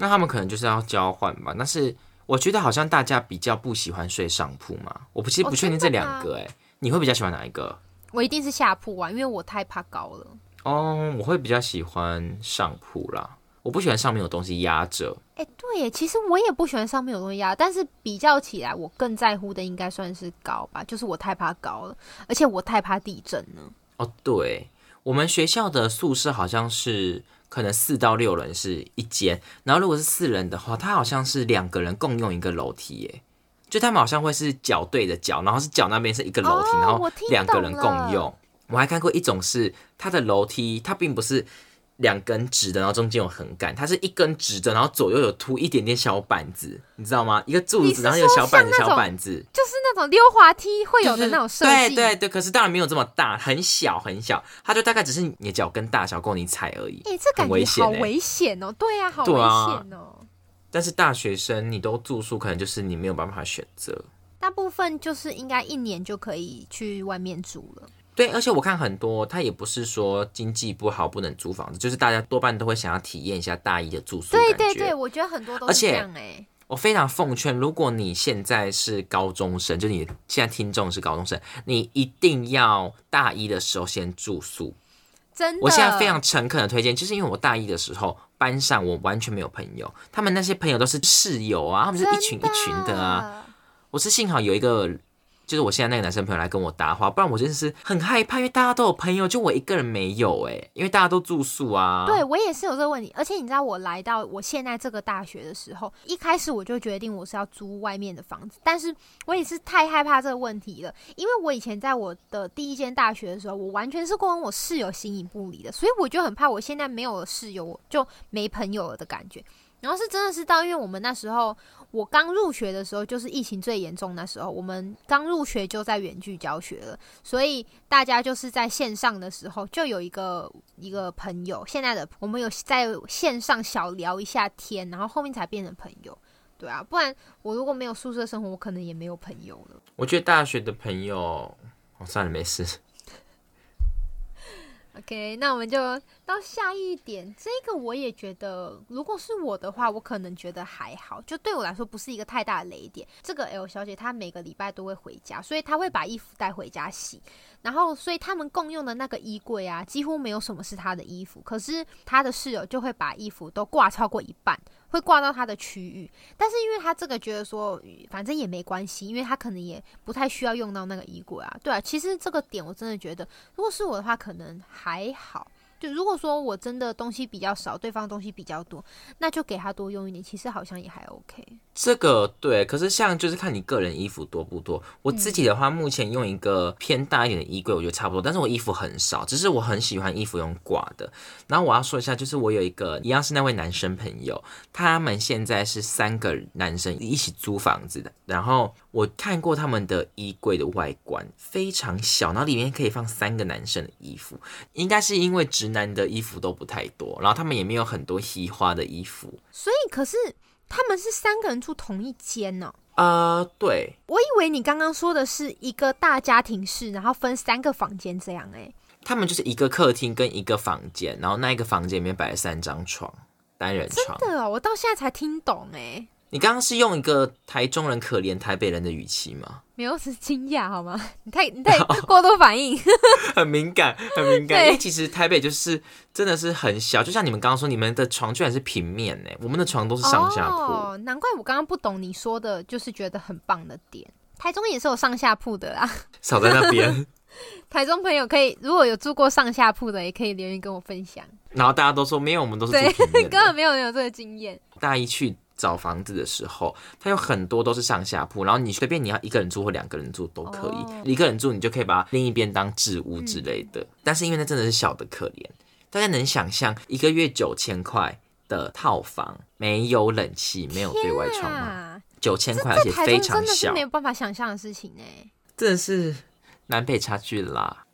那他们可能就是要交换吧，但是我觉得好像大家比较不喜欢睡上铺嘛，我不其实不确定这两个，哎，你会比较喜欢哪一个？我一定是下铺啊，因为我太怕高了。哦，我会比较喜欢上铺啦，我不喜欢上面有东西压着。哎，对，其实我也不喜欢上面有东西压，但是比较起来，我更在乎的应该算是高吧，就是我太怕高了，而且我太怕地震了。哦，对，我们学校的宿舍好像是。可能四到六人是一间，然后如果是四人的话，他好像是两个人共用一个楼梯耶，就他们好像会是脚对着脚，然后是脚那边是一个楼梯，然后两个人共用。我还看过一种是它的楼梯，它并不是。两根直的，然后中间有横杆，它是一根直的，然后左右有凸一点点小板子，你知道吗？一个柱子，然后有小板子，小板子，就是那种溜滑梯会有的那种设计。对对对，可是当然没有这么大，很小很小，它就大概只是你的脚跟大小够你踩而已。哎，这感觉好危险哦！对啊，好危险哦。但是大学生你都住宿，可能就是你没有办法选择。大部分就是应该一年就可以去外面住了。对，而且我看很多，他也不是说经济不好不能租房子，就是大家多半都会想要体验一下大一的住宿对对对，我觉得很多都是这样哎。我非常奉劝，如果你现在是高中生，就你现在听众是高中生，你一定要大一的时候先住宿。真的，我现在非常诚恳的推荐，就是因为我大一的时候班上我完全没有朋友，他们那些朋友都是室友啊，他们是一群一群的啊。我是幸好有一个。就是我现在那个男生朋友来跟我搭话，不然我真的是很害怕，因为大家都有朋友，就我一个人没有哎，因为大家都住宿啊。对我也是有这个问题，而且你知道我来到我现在这个大学的时候，一开始我就决定我是要租外面的房子，但是我也是太害怕这个问题了，因为我以前在我的第一间大学的时候，我完全是跟我室友形影不离的，所以我就很怕我现在没有了室友，我就没朋友了的感觉。然后是真的是到，因为我们那时候。我刚入学的时候，就是疫情最严重那时候，我们刚入学就在远距教学了，所以大家就是在线上的时候，就有一个一个朋友，现在的我们有在线上小聊一下天，然后后面才变成朋友，对啊，不然我如果没有宿舍生活，我可能也没有朋友了。我觉得大学的朋友，哦，算了，没事。OK，那我们就到下一点。这个我也觉得，如果是我的话，我可能觉得还好，就对我来说不是一个太大的雷点。这个 L 小姐她每个礼拜都会回家，所以她会把衣服带回家洗。然后，所以他们共用的那个衣柜啊，几乎没有什么是她的衣服。可是她的室友就会把衣服都挂超过一半。会挂到他的区域，但是因为他这个觉得说，反正也没关系，因为他可能也不太需要用到那个衣柜啊，对啊，其实这个点我真的觉得，如果是我的话，可能还好。就如果说我真的东西比较少，对方东西比较多，那就给他多用一点，其实好像也还 OK。这个对，可是像就是看你个人衣服多不多。我自己的话，目前用一个偏大一点的衣柜，我觉得差不多。但是我衣服很少，只是我很喜欢衣服用挂的。然后我要说一下，就是我有一个一样是那位男生朋友，他们现在是三个男生一起租房子的。然后我看过他们的衣柜的外观非常小，然后里面可以放三个男生的衣服，应该是因为直男的衣服都不太多，然后他们也没有很多西花的衣服，所以可是他们是三个人住同一间呢。呃，对，我以为你刚刚说的是一个大家庭式，然后分三个房间这样哎。他们就是一个客厅跟一个房间，然后那一个房间里面摆了三张床，单人床。真的哦，我到现在才听懂哎。你刚刚是用一个台中人可怜台北人的语气吗？没有，是惊讶好吗？你太你太 过度反应，很敏感，很敏感。因为其实台北就是真的是很小，就像你们刚刚说，你们的床居然是平面呢，我们的床都是上下铺。难怪我刚刚不懂你说的，就是觉得很棒的点。台中也是有上下铺的啦，少在那边。台中朋友可以，如果有住过上下铺的，也可以留言跟我分享。然后大家都说没有，我们都是住平面，根本没有人有这个经验。大一去。找房子的时候，它有很多都是上下铺，然后你随便你要一个人住或两个人住都可以。一个人住，你就可以把另一边当置物之类的。但是因为那真的是小的可怜，大家能想象一个月九千块的套房，没有冷气，没有对外窗吗？九千块，而且非常小，没有办法想象的事情呢。真的是南北差距啦。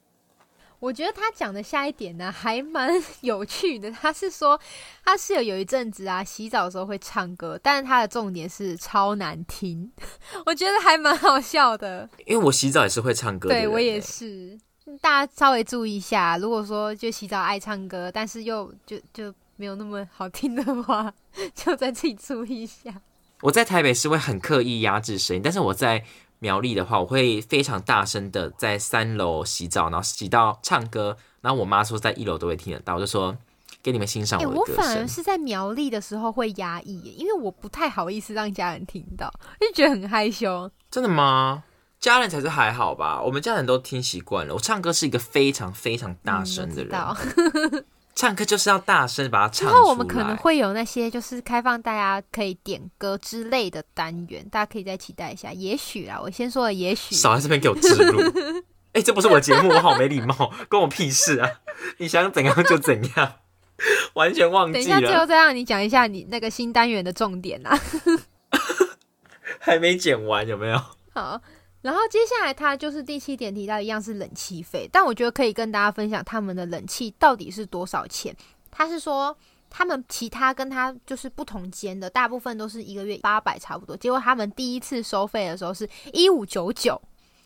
我觉得他讲的下一点呢，还蛮 有趣的。他是说，他室友有一阵子啊，洗澡的时候会唱歌，但是他的重点是超难听。我觉得还蛮好笑的。因为我洗澡也是会唱歌，对我也是。大家稍微注意一下，如果说就洗澡爱唱歌，但是又就就没有那么好听的话，就再自己注意一下。我在台北是会很刻意压制声音，但是我在。苗栗的话，我会非常大声的在三楼洗澡，然后洗到唱歌，然后我妈说在一楼都会听得到，我就说给你们欣赏我的歌声。我反而是在苗栗的时候会压抑，因为我不太好意思让家人听到，就觉得很害羞。真的吗？家人才是还好吧，我们家人都听习惯了。我唱歌是一个非常非常大声的人。唱歌就是要大声把它唱出来。之后我们可能会有那些就是开放大家可以点歌之类的单元，大家可以再期待一下。也许啊，我先说了，也许少在这边给我植入。哎，这不是我节目，我好没礼貌，关我屁事啊！你想怎样就怎样，完全忘记了。等一下，最后再让你讲一下你那个新单元的重点啊。还没剪完，有没有？好。然后接下来他就是第七点提到一样是冷气费，但我觉得可以跟大家分享他们的冷气到底是多少钱。他是说他们其他跟他就是不同间的，大部分都是一个月八百差不多，结果他们第一次收费的时候是一五九九，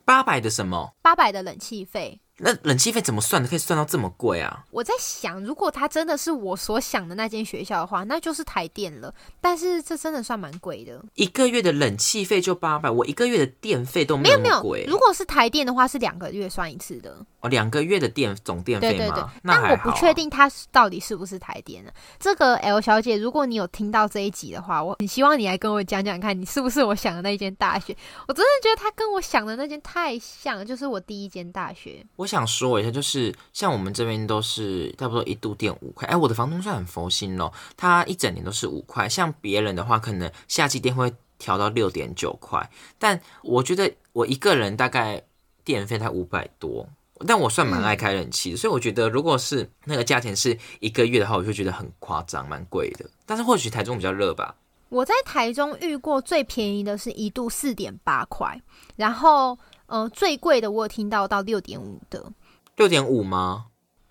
八百的什么？八百的冷气费。那冷气费怎么算的？可以算到这么贵啊？我在想，如果它真的是我所想的那间学校的话，那就是台电了。但是这真的算蛮贵的，一个月的冷气费就八百，我一个月的电费都没有没有贵。如果是台电的话，是两个月算一次的。哦，两个月的电总电费吗？对对对。但我不确定它到底是不是台电的。这个 L 小姐，如果你有听到这一集的话，我很希望你来跟我讲讲看，你是不是我想的那间大学？我真的觉得它跟我想的那间太像，就是我第一间大学。我想说一下，就是像我们这边都是差不多一度电五块。哎，我的房东算很佛心哦，他一整年都是五块。像别人的话，可能夏季电会调到六点九块，但我觉得我一个人大概电费才五百多。但我算蛮爱开冷气的，所以我觉得如果是那个价钱是一个月的话，我就觉得很夸张，蛮贵的。但是或许台中比较热吧。我在台中遇过最便宜的是一度四点八块，然后呃最贵的我有听到到六点五的。六点五吗？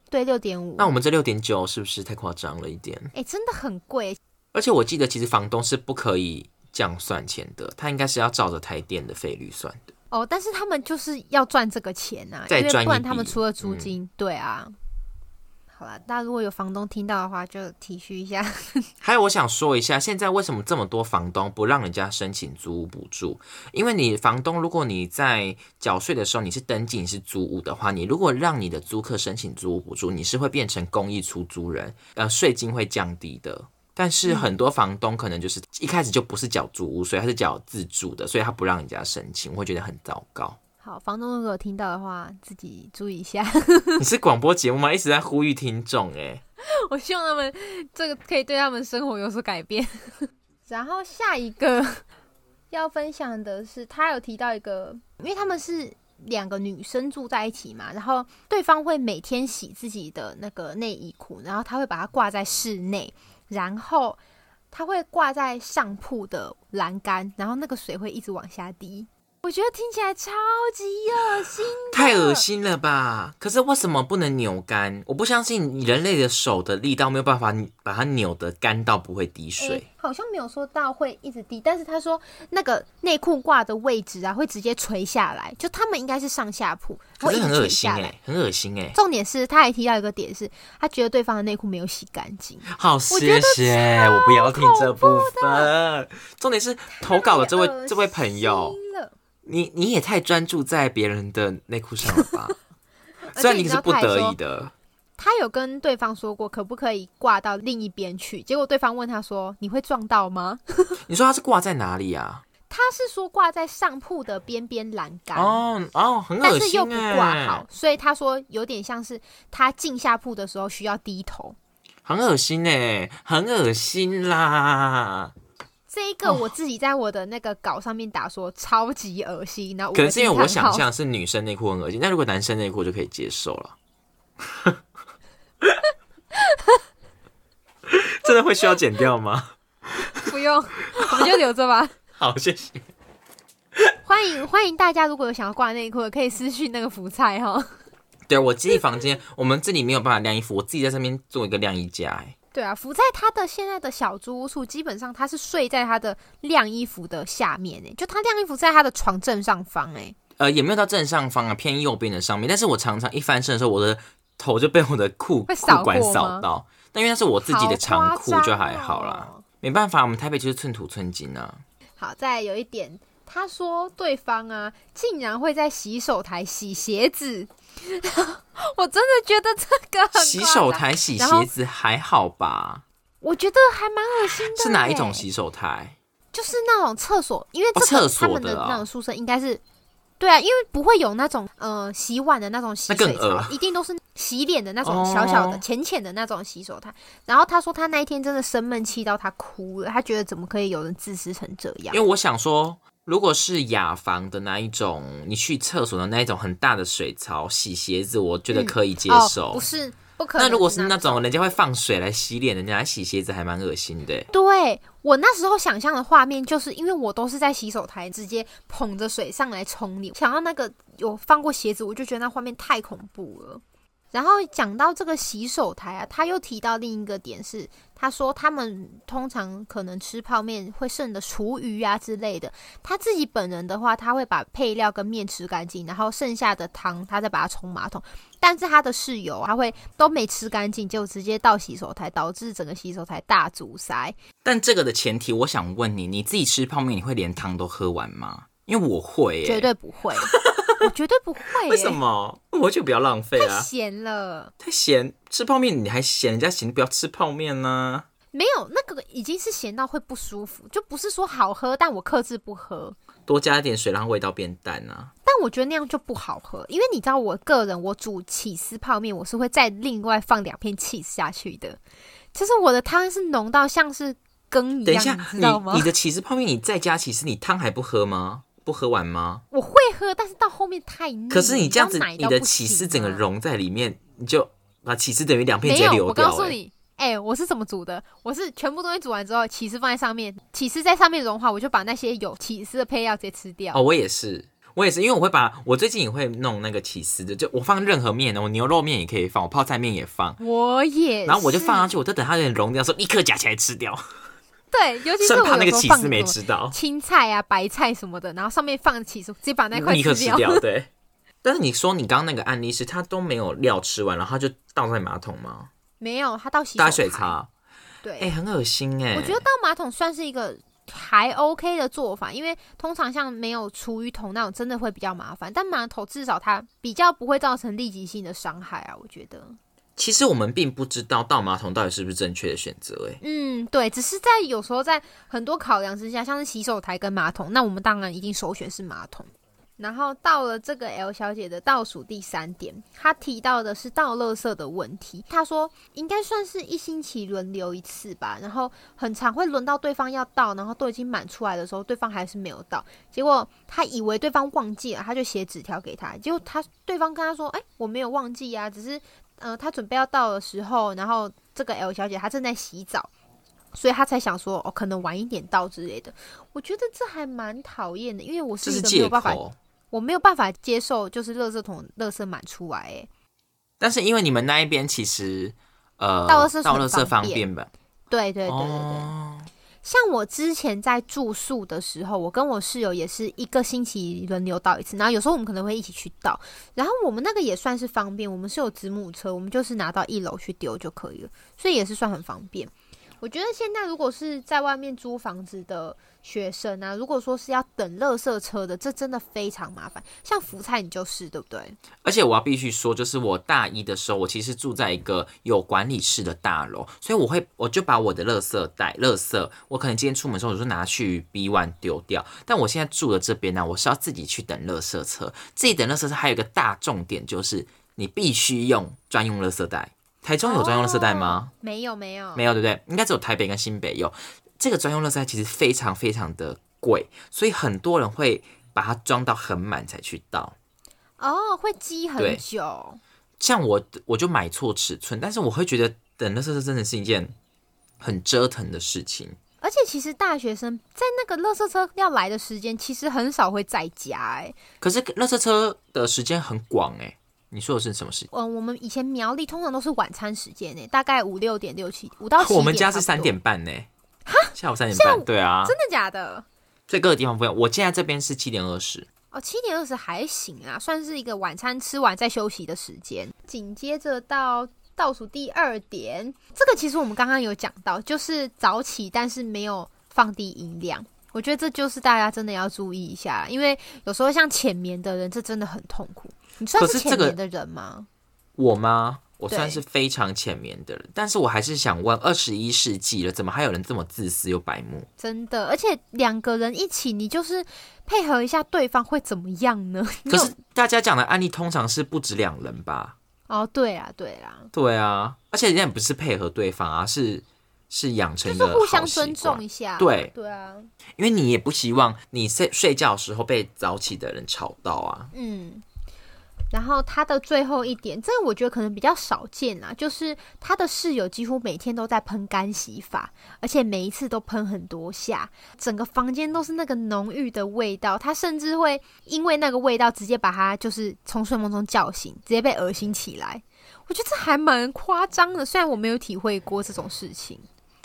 对，六点五。那我们这六点九是不是太夸张了一点？哎，真的很贵。而且我记得其实房东是不可以这样算钱的，他应该是要照着台电的费率算的。哦，但是他们就是要赚这个钱呐，因为不然他们除了租金，对啊。好了，大家如果有房东听到的话，就体恤一下。还有，我想说一下，现在为什么这么多房东不让人家申请租屋补助？因为你房东，如果你在缴税的时候你是登记你是租屋的话，你如果让你的租客申请租屋补助，你是会变成公益出租人，呃，税金会降低的。但是很多房东可能就是一开始就不是缴租屋税，他是缴自住的，所以他不让人家申请，我会觉得很糟糕。好，房东如果听到的话，自己注意一下。你是广播节目吗？一直在呼吁听众哎。我希望他们这个可以对他们生活有所改变。然后下一个要分享的是，他有提到一个，因为他们是两个女生住在一起嘛，然后对方会每天洗自己的那个内衣裤，然后他会把它挂在室内。然后他会挂在上铺的栏杆，然后那个水会一直往下滴。我觉得听起来超级恶心，太恶心了吧？可是为什么不能扭干？我不相信人类的手的力道没有办法把它扭得干到不会滴水。好像没有说到会一直滴，但是他说那个内裤挂的位置啊，会直接垂下来，就他们应该是上下铺，可是很恶心哎，很恶心哎。重点是他还提到一个点是，他觉得对方的内裤没有洗干净。好，谢谢，我不要听这部分。重点是投稿的这位这位朋友。你你也太专注在别人的内裤上了吧？虽然你是不得已的。他有跟对方说过可不可以挂到另一边去，结果对方问他说：“你会撞到吗？” 你说他是挂在哪里啊？他是说挂在上铺的边边栏杆。哦哦，很恶心但是又不挂好，所以他说有点像是他进下铺的时候需要低头。很恶心哎，很恶心啦。这一个我自己在我的那个稿上面打说超级恶心，那可能是因为我想象是女生内裤很恶心，那如果男生内裤就可以接受了。真的会需要剪掉吗？不用，我们就留着吧。好，谢谢。欢迎欢迎大家，如果有想要挂内裤的，可以私讯那个福菜哈。对我自己房间，我们这里没有办法晾衣服，我自己在上面做一个晾衣架。哎。对啊，伏在他的现在的小租屋处，基本上他是睡在他的晾衣服的下面诶，就他晾衣服在他的床正上方诶。呃，也没有到正上方啊，偏右边的上面。但是我常常一翻身的时候，我的头就被我的裤裤管扫到。但因为那是我自己的长裤，就还好啦。没办法，我们台北就是寸土寸金啊。好，再有一点，他说对方啊，竟然会在洗手台洗鞋子。我真的觉得这个洗手台洗鞋子还好吧？我觉得还蛮恶心的。是哪一种洗手台？就是那种厕所，因为厕所他们的那种宿舍应该是对啊，因为不会有那种呃洗碗的那种洗水槽，一定都是洗脸的那种小小的、浅浅的那种洗手台。然后他说他那一天真的生闷气到他哭了，他觉得怎么可以有人自私成这样？因为我想说。如果是雅房的那一种，你去厕所的那一种很大的水槽洗鞋子，我觉得可以接受。不是不可能。那如果是那种人家会放水来洗脸，人家来洗鞋子还蛮恶心的。对我那时候想象的画面，就是因为我都是在洗手台直接捧着水上来冲你，想到那个有放过鞋子，我就觉得那画面太恐怖了。然后讲到这个洗手台啊，他又提到另一个点是，他说他们通常可能吃泡面会剩的厨余啊之类的，他自己本人的话，他会把配料跟面吃干净，然后剩下的汤他再把它冲马桶。但是他的室友他会都没吃干净，就直接倒洗手台，导致整个洗手台大阻塞。但这个的前提，我想问你，你自己吃泡面，你会连汤都喝完吗？因为我会，绝对不会。我绝对不会。为什么？我就不要浪费啊！太咸了，太咸。吃泡面你还嫌人家咸，不要吃泡面呢？没有，那个已经是咸到会不舒服，就不是说好喝，但我克制不喝。多加一点水，让味道变淡啊。但我觉得那样就不好喝，因为你知道，我个人我煮起司泡面，我是会再另外放两片起司下去的。就是我的汤是浓到像是羹一样，等一下，你知道吗？你的起司泡面，你再加起司，你汤还不喝吗？不喝完吗？我会喝，但是到后面太腻。可是你这样子，你的起司整个融在里面，你就把起司等于两片直接流掉。我告诉你，哎，我是怎么煮的？我是全部东西煮完之后，起司放在上面，起司在上面融化，我就把那些有起司的配料直接吃掉。哦，我也是，我也是，因为我会把我最近也会弄那个起司的，就我放任何面，我牛肉面也可以放，我泡菜面也放。我也，然后我就放上去，我就等它有点融掉，时候立刻夹起来吃掉。对，尤其是我那个起司没吃到青菜啊、白菜什么的，然后上面放起司，直接把那块立刻吃掉。对，但是你说你刚刚那个案例是他都没有料吃完，然后他就倒在马桶吗？没有，他倒洗打水擦。对，哎，很恶心哎。我觉得倒马桶算是一个还 OK 的做法，因为通常像没有厨余桶那种，真的会比较麻烦。但马桶至少它比较不会造成立即性的伤害啊，我觉得。其实我们并不知道倒马桶到底是不是正确的选择，哎，嗯，对，只是在有时候在很多考量之下，像是洗手台跟马桶，那我们当然一定首选是马桶。然后到了这个 L 小姐的倒数第三点，她提到的是倒垃圾的问题。她说应该算是一星期轮流一次吧，然后很常会轮到对方要倒，然后都已经满出来的时候，对方还是没有倒。结果她以为对方忘记了，她就写纸条给他。结果他对方跟她说：“哎，我没有忘记呀，只是……”呃，他准备要到的时候，然后这个 L 小姐她正在洗澡，所以她才想说哦，可能晚一点到之类的。我觉得这还蛮讨厌的，因为我是一个没有办法，我没有办法接受，就是垃圾桶垃圾满出来，哎。但是因为你们那一边其实呃，倒垃圾倒垃圾方便吧？对对对对对。像我之前在住宿的时候，我跟我室友也是一个星期轮流倒一次，然后有时候我们可能会一起去倒，然后我们那个也算是方便，我们是有子母车，我们就是拿到一楼去丢就可以了，所以也是算很方便。我觉得现在如果是在外面租房子的学生啊，如果说是要等垃圾车的，这真的非常麻烦。像福菜你就是对不对？而且我要必须说，就是我大一的时候，我其实住在一个有管理室的大楼，所以我会我就把我的垃圾袋、垃圾，我可能今天出门的时候我就拿去 B one 丢掉。但我现在住的这边呢，我是要自己去等垃圾车。自己等垃圾车还有一个大重点就是，你必须用专用垃圾袋。台中有专用垃圾袋吗？没有，没有，没有，对不对？应该只有台北跟新北有。这个专用垃圾袋其实非常非常的贵，所以很多人会把它装到很满才去倒。哦，会积很久。像我，我就买错尺寸，但是我会觉得等垃圾车真的是一件很折腾的事情。而且其实大学生在那个垃圾车要来的时间，其实很少会在家哎。可是垃圾车的时间很广哎。你说的是什么时？嗯，我们以前苗栗通常都是晚餐时间呢，大概五六点、六七五到七我们家是三点半呢。哈，下午三点半，对啊，真的假的？所以各个地方不一样。我现在这边是七点二十。哦，七点二十还行啊，算是一个晚餐吃完再休息的时间。紧接着到倒数第二点，这个其实我们刚刚有讲到，就是早起但是没有放低音量。我觉得这就是大家真的要注意一下，因为有时候像浅眠的人，这真的很痛苦。你算是浅眠的人吗？我吗？我算是非常浅眠的人，但是我还是想问：二十一世纪了，怎么还有人这么自私又白目？真的，而且两个人一起，你就是配合一下对方会怎么样呢？可是大家讲的案例通常是不止两人吧？哦，对啊，对啊，对啊，而且人家不是配合对方啊，是。是养成一个互相尊重一下，对对啊，因为你也不希望你睡睡觉的时候被早起的人吵到啊。嗯，然后他的最后一点，这个我觉得可能比较少见啊，就是他的室友几乎每天都在喷干洗法，而且每一次都喷很多下，整个房间都是那个浓郁的味道。他甚至会因为那个味道直接把他就是从睡梦中叫醒，直接被恶心起来。我觉得这还蛮夸张的，虽然我没有体会过这种事情。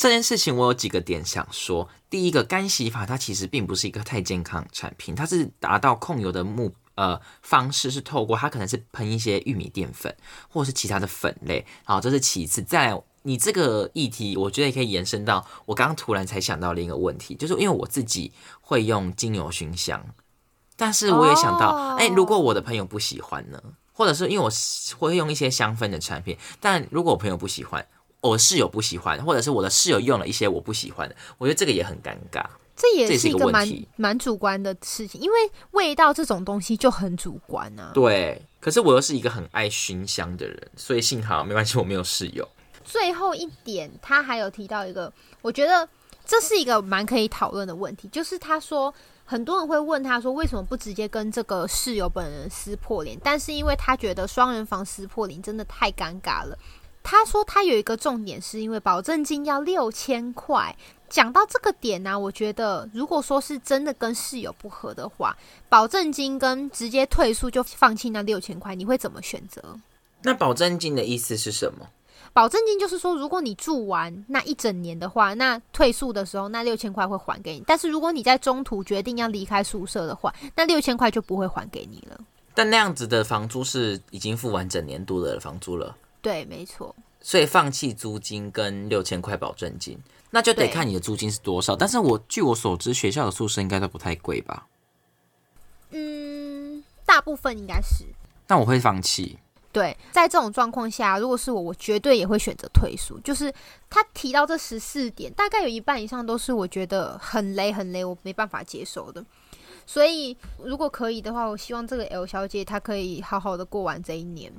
这件事情我有几个点想说。第一个干洗法，它其实并不是一个太健康的产品，它是达到控油的目呃方式是透过它可能是喷一些玉米淀粉或者是其他的粉类，好，这是其次。再来你这个议题，我觉得也可以延伸到我刚刚突然才想到另一个问题，就是因为我自己会用精油熏香，但是我也想到，哎，如果我的朋友不喜欢呢，或者是因为我会用一些香氛的产品，但如果我朋友不喜欢。我室友不喜欢，或者是我的室友用了一些我不喜欢的，我觉得这个也很尴尬。这也是一个蛮蛮主观的事情，因为味道这种东西就很主观啊。对，可是我又是一个很爱熏香的人，所以幸好没关系，我没有室友。最后一点，他还有提到一个，我觉得这是一个蛮可以讨论的问题，就是他说很多人会问他说，为什么不直接跟这个室友本人撕破脸？但是因为他觉得双人房撕破脸真的太尴尬了。他说他有一个重点，是因为保证金要六千块。讲到这个点呢，我觉得如果说是真的跟室友不合的话，保证金跟直接退宿就放弃那六千块，你会怎么选择？那保证金的意思是什么？保证金就是说，如果你住完那一整年的话，那退宿的时候那六千块会还给你。但是如果你在中途决定要离开宿舍的话，那六千块就不会还给你了。但那样子的房租是已经付完整年度的房租了。对，没错。所以放弃租金跟六千块保证金，那就得看你的租金是多少。但是我据我所知，学校的宿舍应该都不太贵吧？嗯，大部分应该是。那我会放弃。对，在这种状况下，如果是我，我绝对也会选择退宿。就是他提到这十四点，大概有一半以上都是我觉得很雷、很雷，我没办法接受的。所以，如果可以的话，我希望这个 L 小姐她可以好好的过完这一年。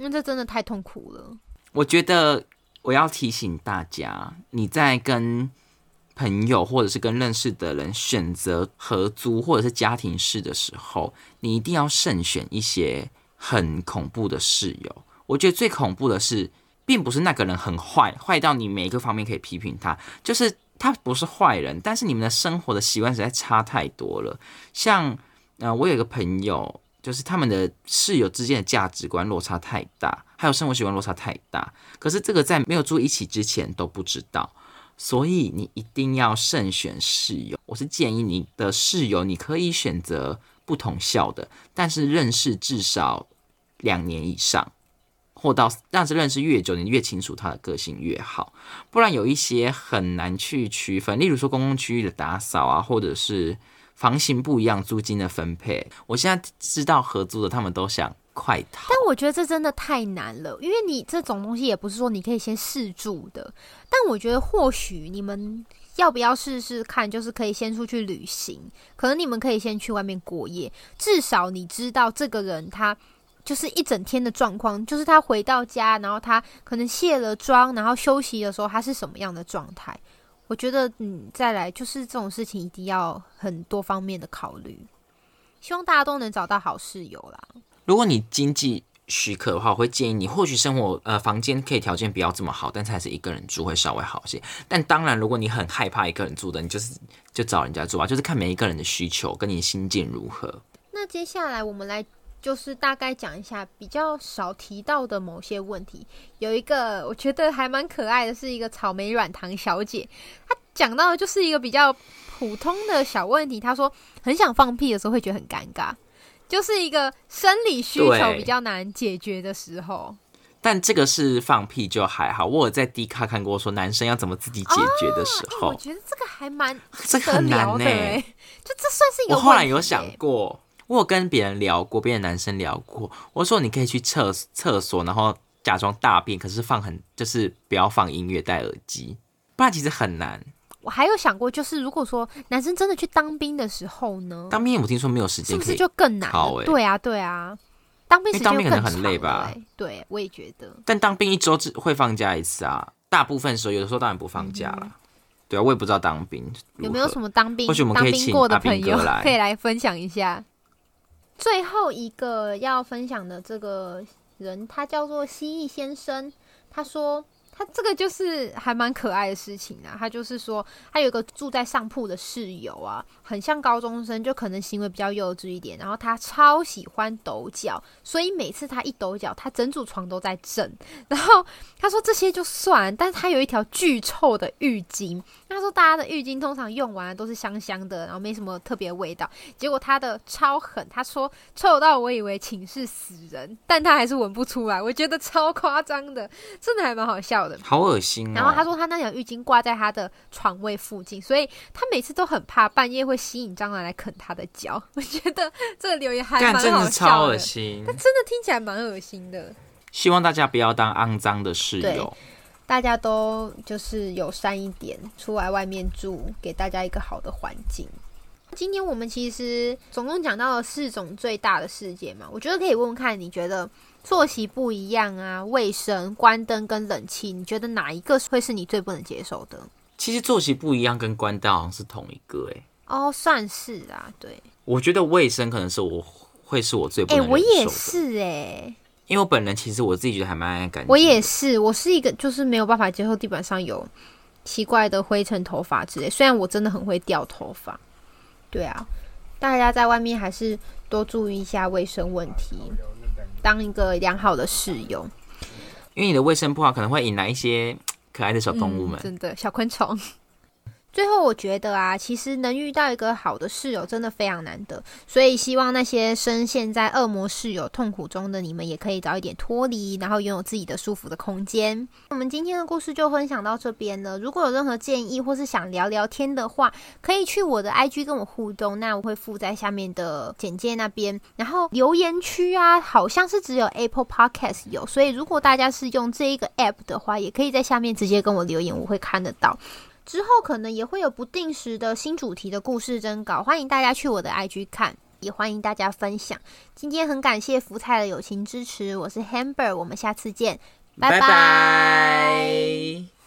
因为这真的太痛苦了。我觉得我要提醒大家，你在跟朋友或者是跟认识的人选择合租或者是家庭式的时候，你一定要慎选一些很恐怖的室友。我觉得最恐怖的是并不是那个人很坏，坏到你每一个方面可以批评他，就是他不是坏人，但是你们的生活的习惯实在差太多了。像，呃，我有一个朋友，就是他们的室友之间的价值观落差太大，还有生活习惯落差太大，可是这个在没有住一起之前都不知道。所以你一定要慎选室友。我是建议你的室友，你可以选择不同校的，但是认识至少两年以上，或到但是认识越久，你越清楚他的个性越好。不然有一些很难去区分，例如说公共区域的打扫啊，或者是房型不一样，租金的分配。我现在知道合租的，他们都想。快逃！但我觉得这真的太难了，因为你这种东西也不是说你可以先试住的。但我觉得或许你们要不要试试看，就是可以先出去旅行，可能你们可以先去外面过夜，至少你知道这个人他就是一整天的状况，就是他回到家，然后他可能卸了妆，然后休息的时候他是什么样的状态。我觉得你再来就是这种事情一定要很多方面的考虑，希望大家都能找到好室友啦。如果你经济许可的话，我会建议你，或许生活呃房间可以条件不要这么好，但是还是一个人住会稍微好些。但当然，如果你很害怕一个人住的，你就是就找人家住啊，就是看每一个人的需求跟你心境如何。那接下来我们来就是大概讲一下比较少提到的某些问题。有一个我觉得还蛮可爱的，是一个草莓软糖小姐，她讲到的就是一个比较普通的小问题。她说很想放屁的时候会觉得很尴尬。就是一个生理需求比较难解决的时候，但这个是放屁就还好。我有在 D 卡看过说男生要怎么自己解决的时候，我觉得这个还蛮这很难呢。就这算是一个。我后来有想过，我有跟别人聊过，别的男生聊过，我说你可以去厕厕所，然后假装大便，可是放很就是不要放音乐，戴耳机，不然其实很难。我还有想过，就是如果说男生真的去当兵的时候呢？当兵我听说没有时间，是不是就更难？对啊，对啊，当兵当兵可能很累吧？对，我也觉得。但当兵一周只会放假一次啊，大部分时候有的时候当然不放假了。对啊，我也不知道当兵有没有什么当兵，或许我们可以请过的朋友可以来分享一下。最后一个要分享的这个人，他叫做蜥蜴先生，他说。他这个就是还蛮可爱的事情啊。他就是说，他有一个住在上铺的室友啊，很像高中生，就可能行为比较幼稚一点。然后他超喜欢抖脚，所以每次他一抖脚，他整组床都在震。然后他说这些就算，但是他有一条巨臭的浴巾。他说大家的浴巾通常用完都是香香的，然后没什么特别味道。结果他的超狠，他说臭到我以为寝室死人，但他还是闻不出来。我觉得超夸张的，真的还蛮好笑的。好恶心！然后他说他那条浴巾挂在他的床位附近，所以他每次都很怕半夜会吸引蟑螂来啃他的脚。我觉得这个留言还蛮好笑的，他真的听起来蛮恶心的。希望大家不要当肮脏的室友，大家都就是友善一点，出来外面住，给大家一个好的环境。今天我们其实总共讲到了四种最大的事件嘛，我觉得可以问问看，你觉得？作息不一样啊，卫生、关灯跟冷气，你觉得哪一个会是你最不能接受的？其实作息不一样跟关灯好像是同一个，哎，哦，算是啊，对。我觉得卫生可能是我会是我最不能我也是哎，因为我本人其实我自己觉得还蛮爱干净。我也是，我是一个就是没有办法接受地板上有奇怪的灰尘、头发之类。虽然我真的很会掉头发，对啊，大家在外面还是多注意一下卫生问题。当一个良好的室友，因为你的卫生不好，可能会引来一些 可爱的小动物们，真的小昆虫。最后，我觉得啊，其实能遇到一个好的室友真的非常难得，所以希望那些深陷在恶魔室友痛苦中的你们，也可以早一点脱离，然后拥有自己的舒服的空间。我们今天的故事就分享到这边了。如果有任何建议或是想聊聊天的话，可以去我的 IG 跟我互动，那我会附在下面的简介那边。然后留言区啊，好像是只有 Apple Podcast 有，所以如果大家是用这一个 App 的话，也可以在下面直接跟我留言，我会看得到。之后可能也会有不定时的新主题的故事征稿，欢迎大家去我的 IG 看，也欢迎大家分享。今天很感谢福菜的友情支持，我是 Hamber，我们下次见，拜拜。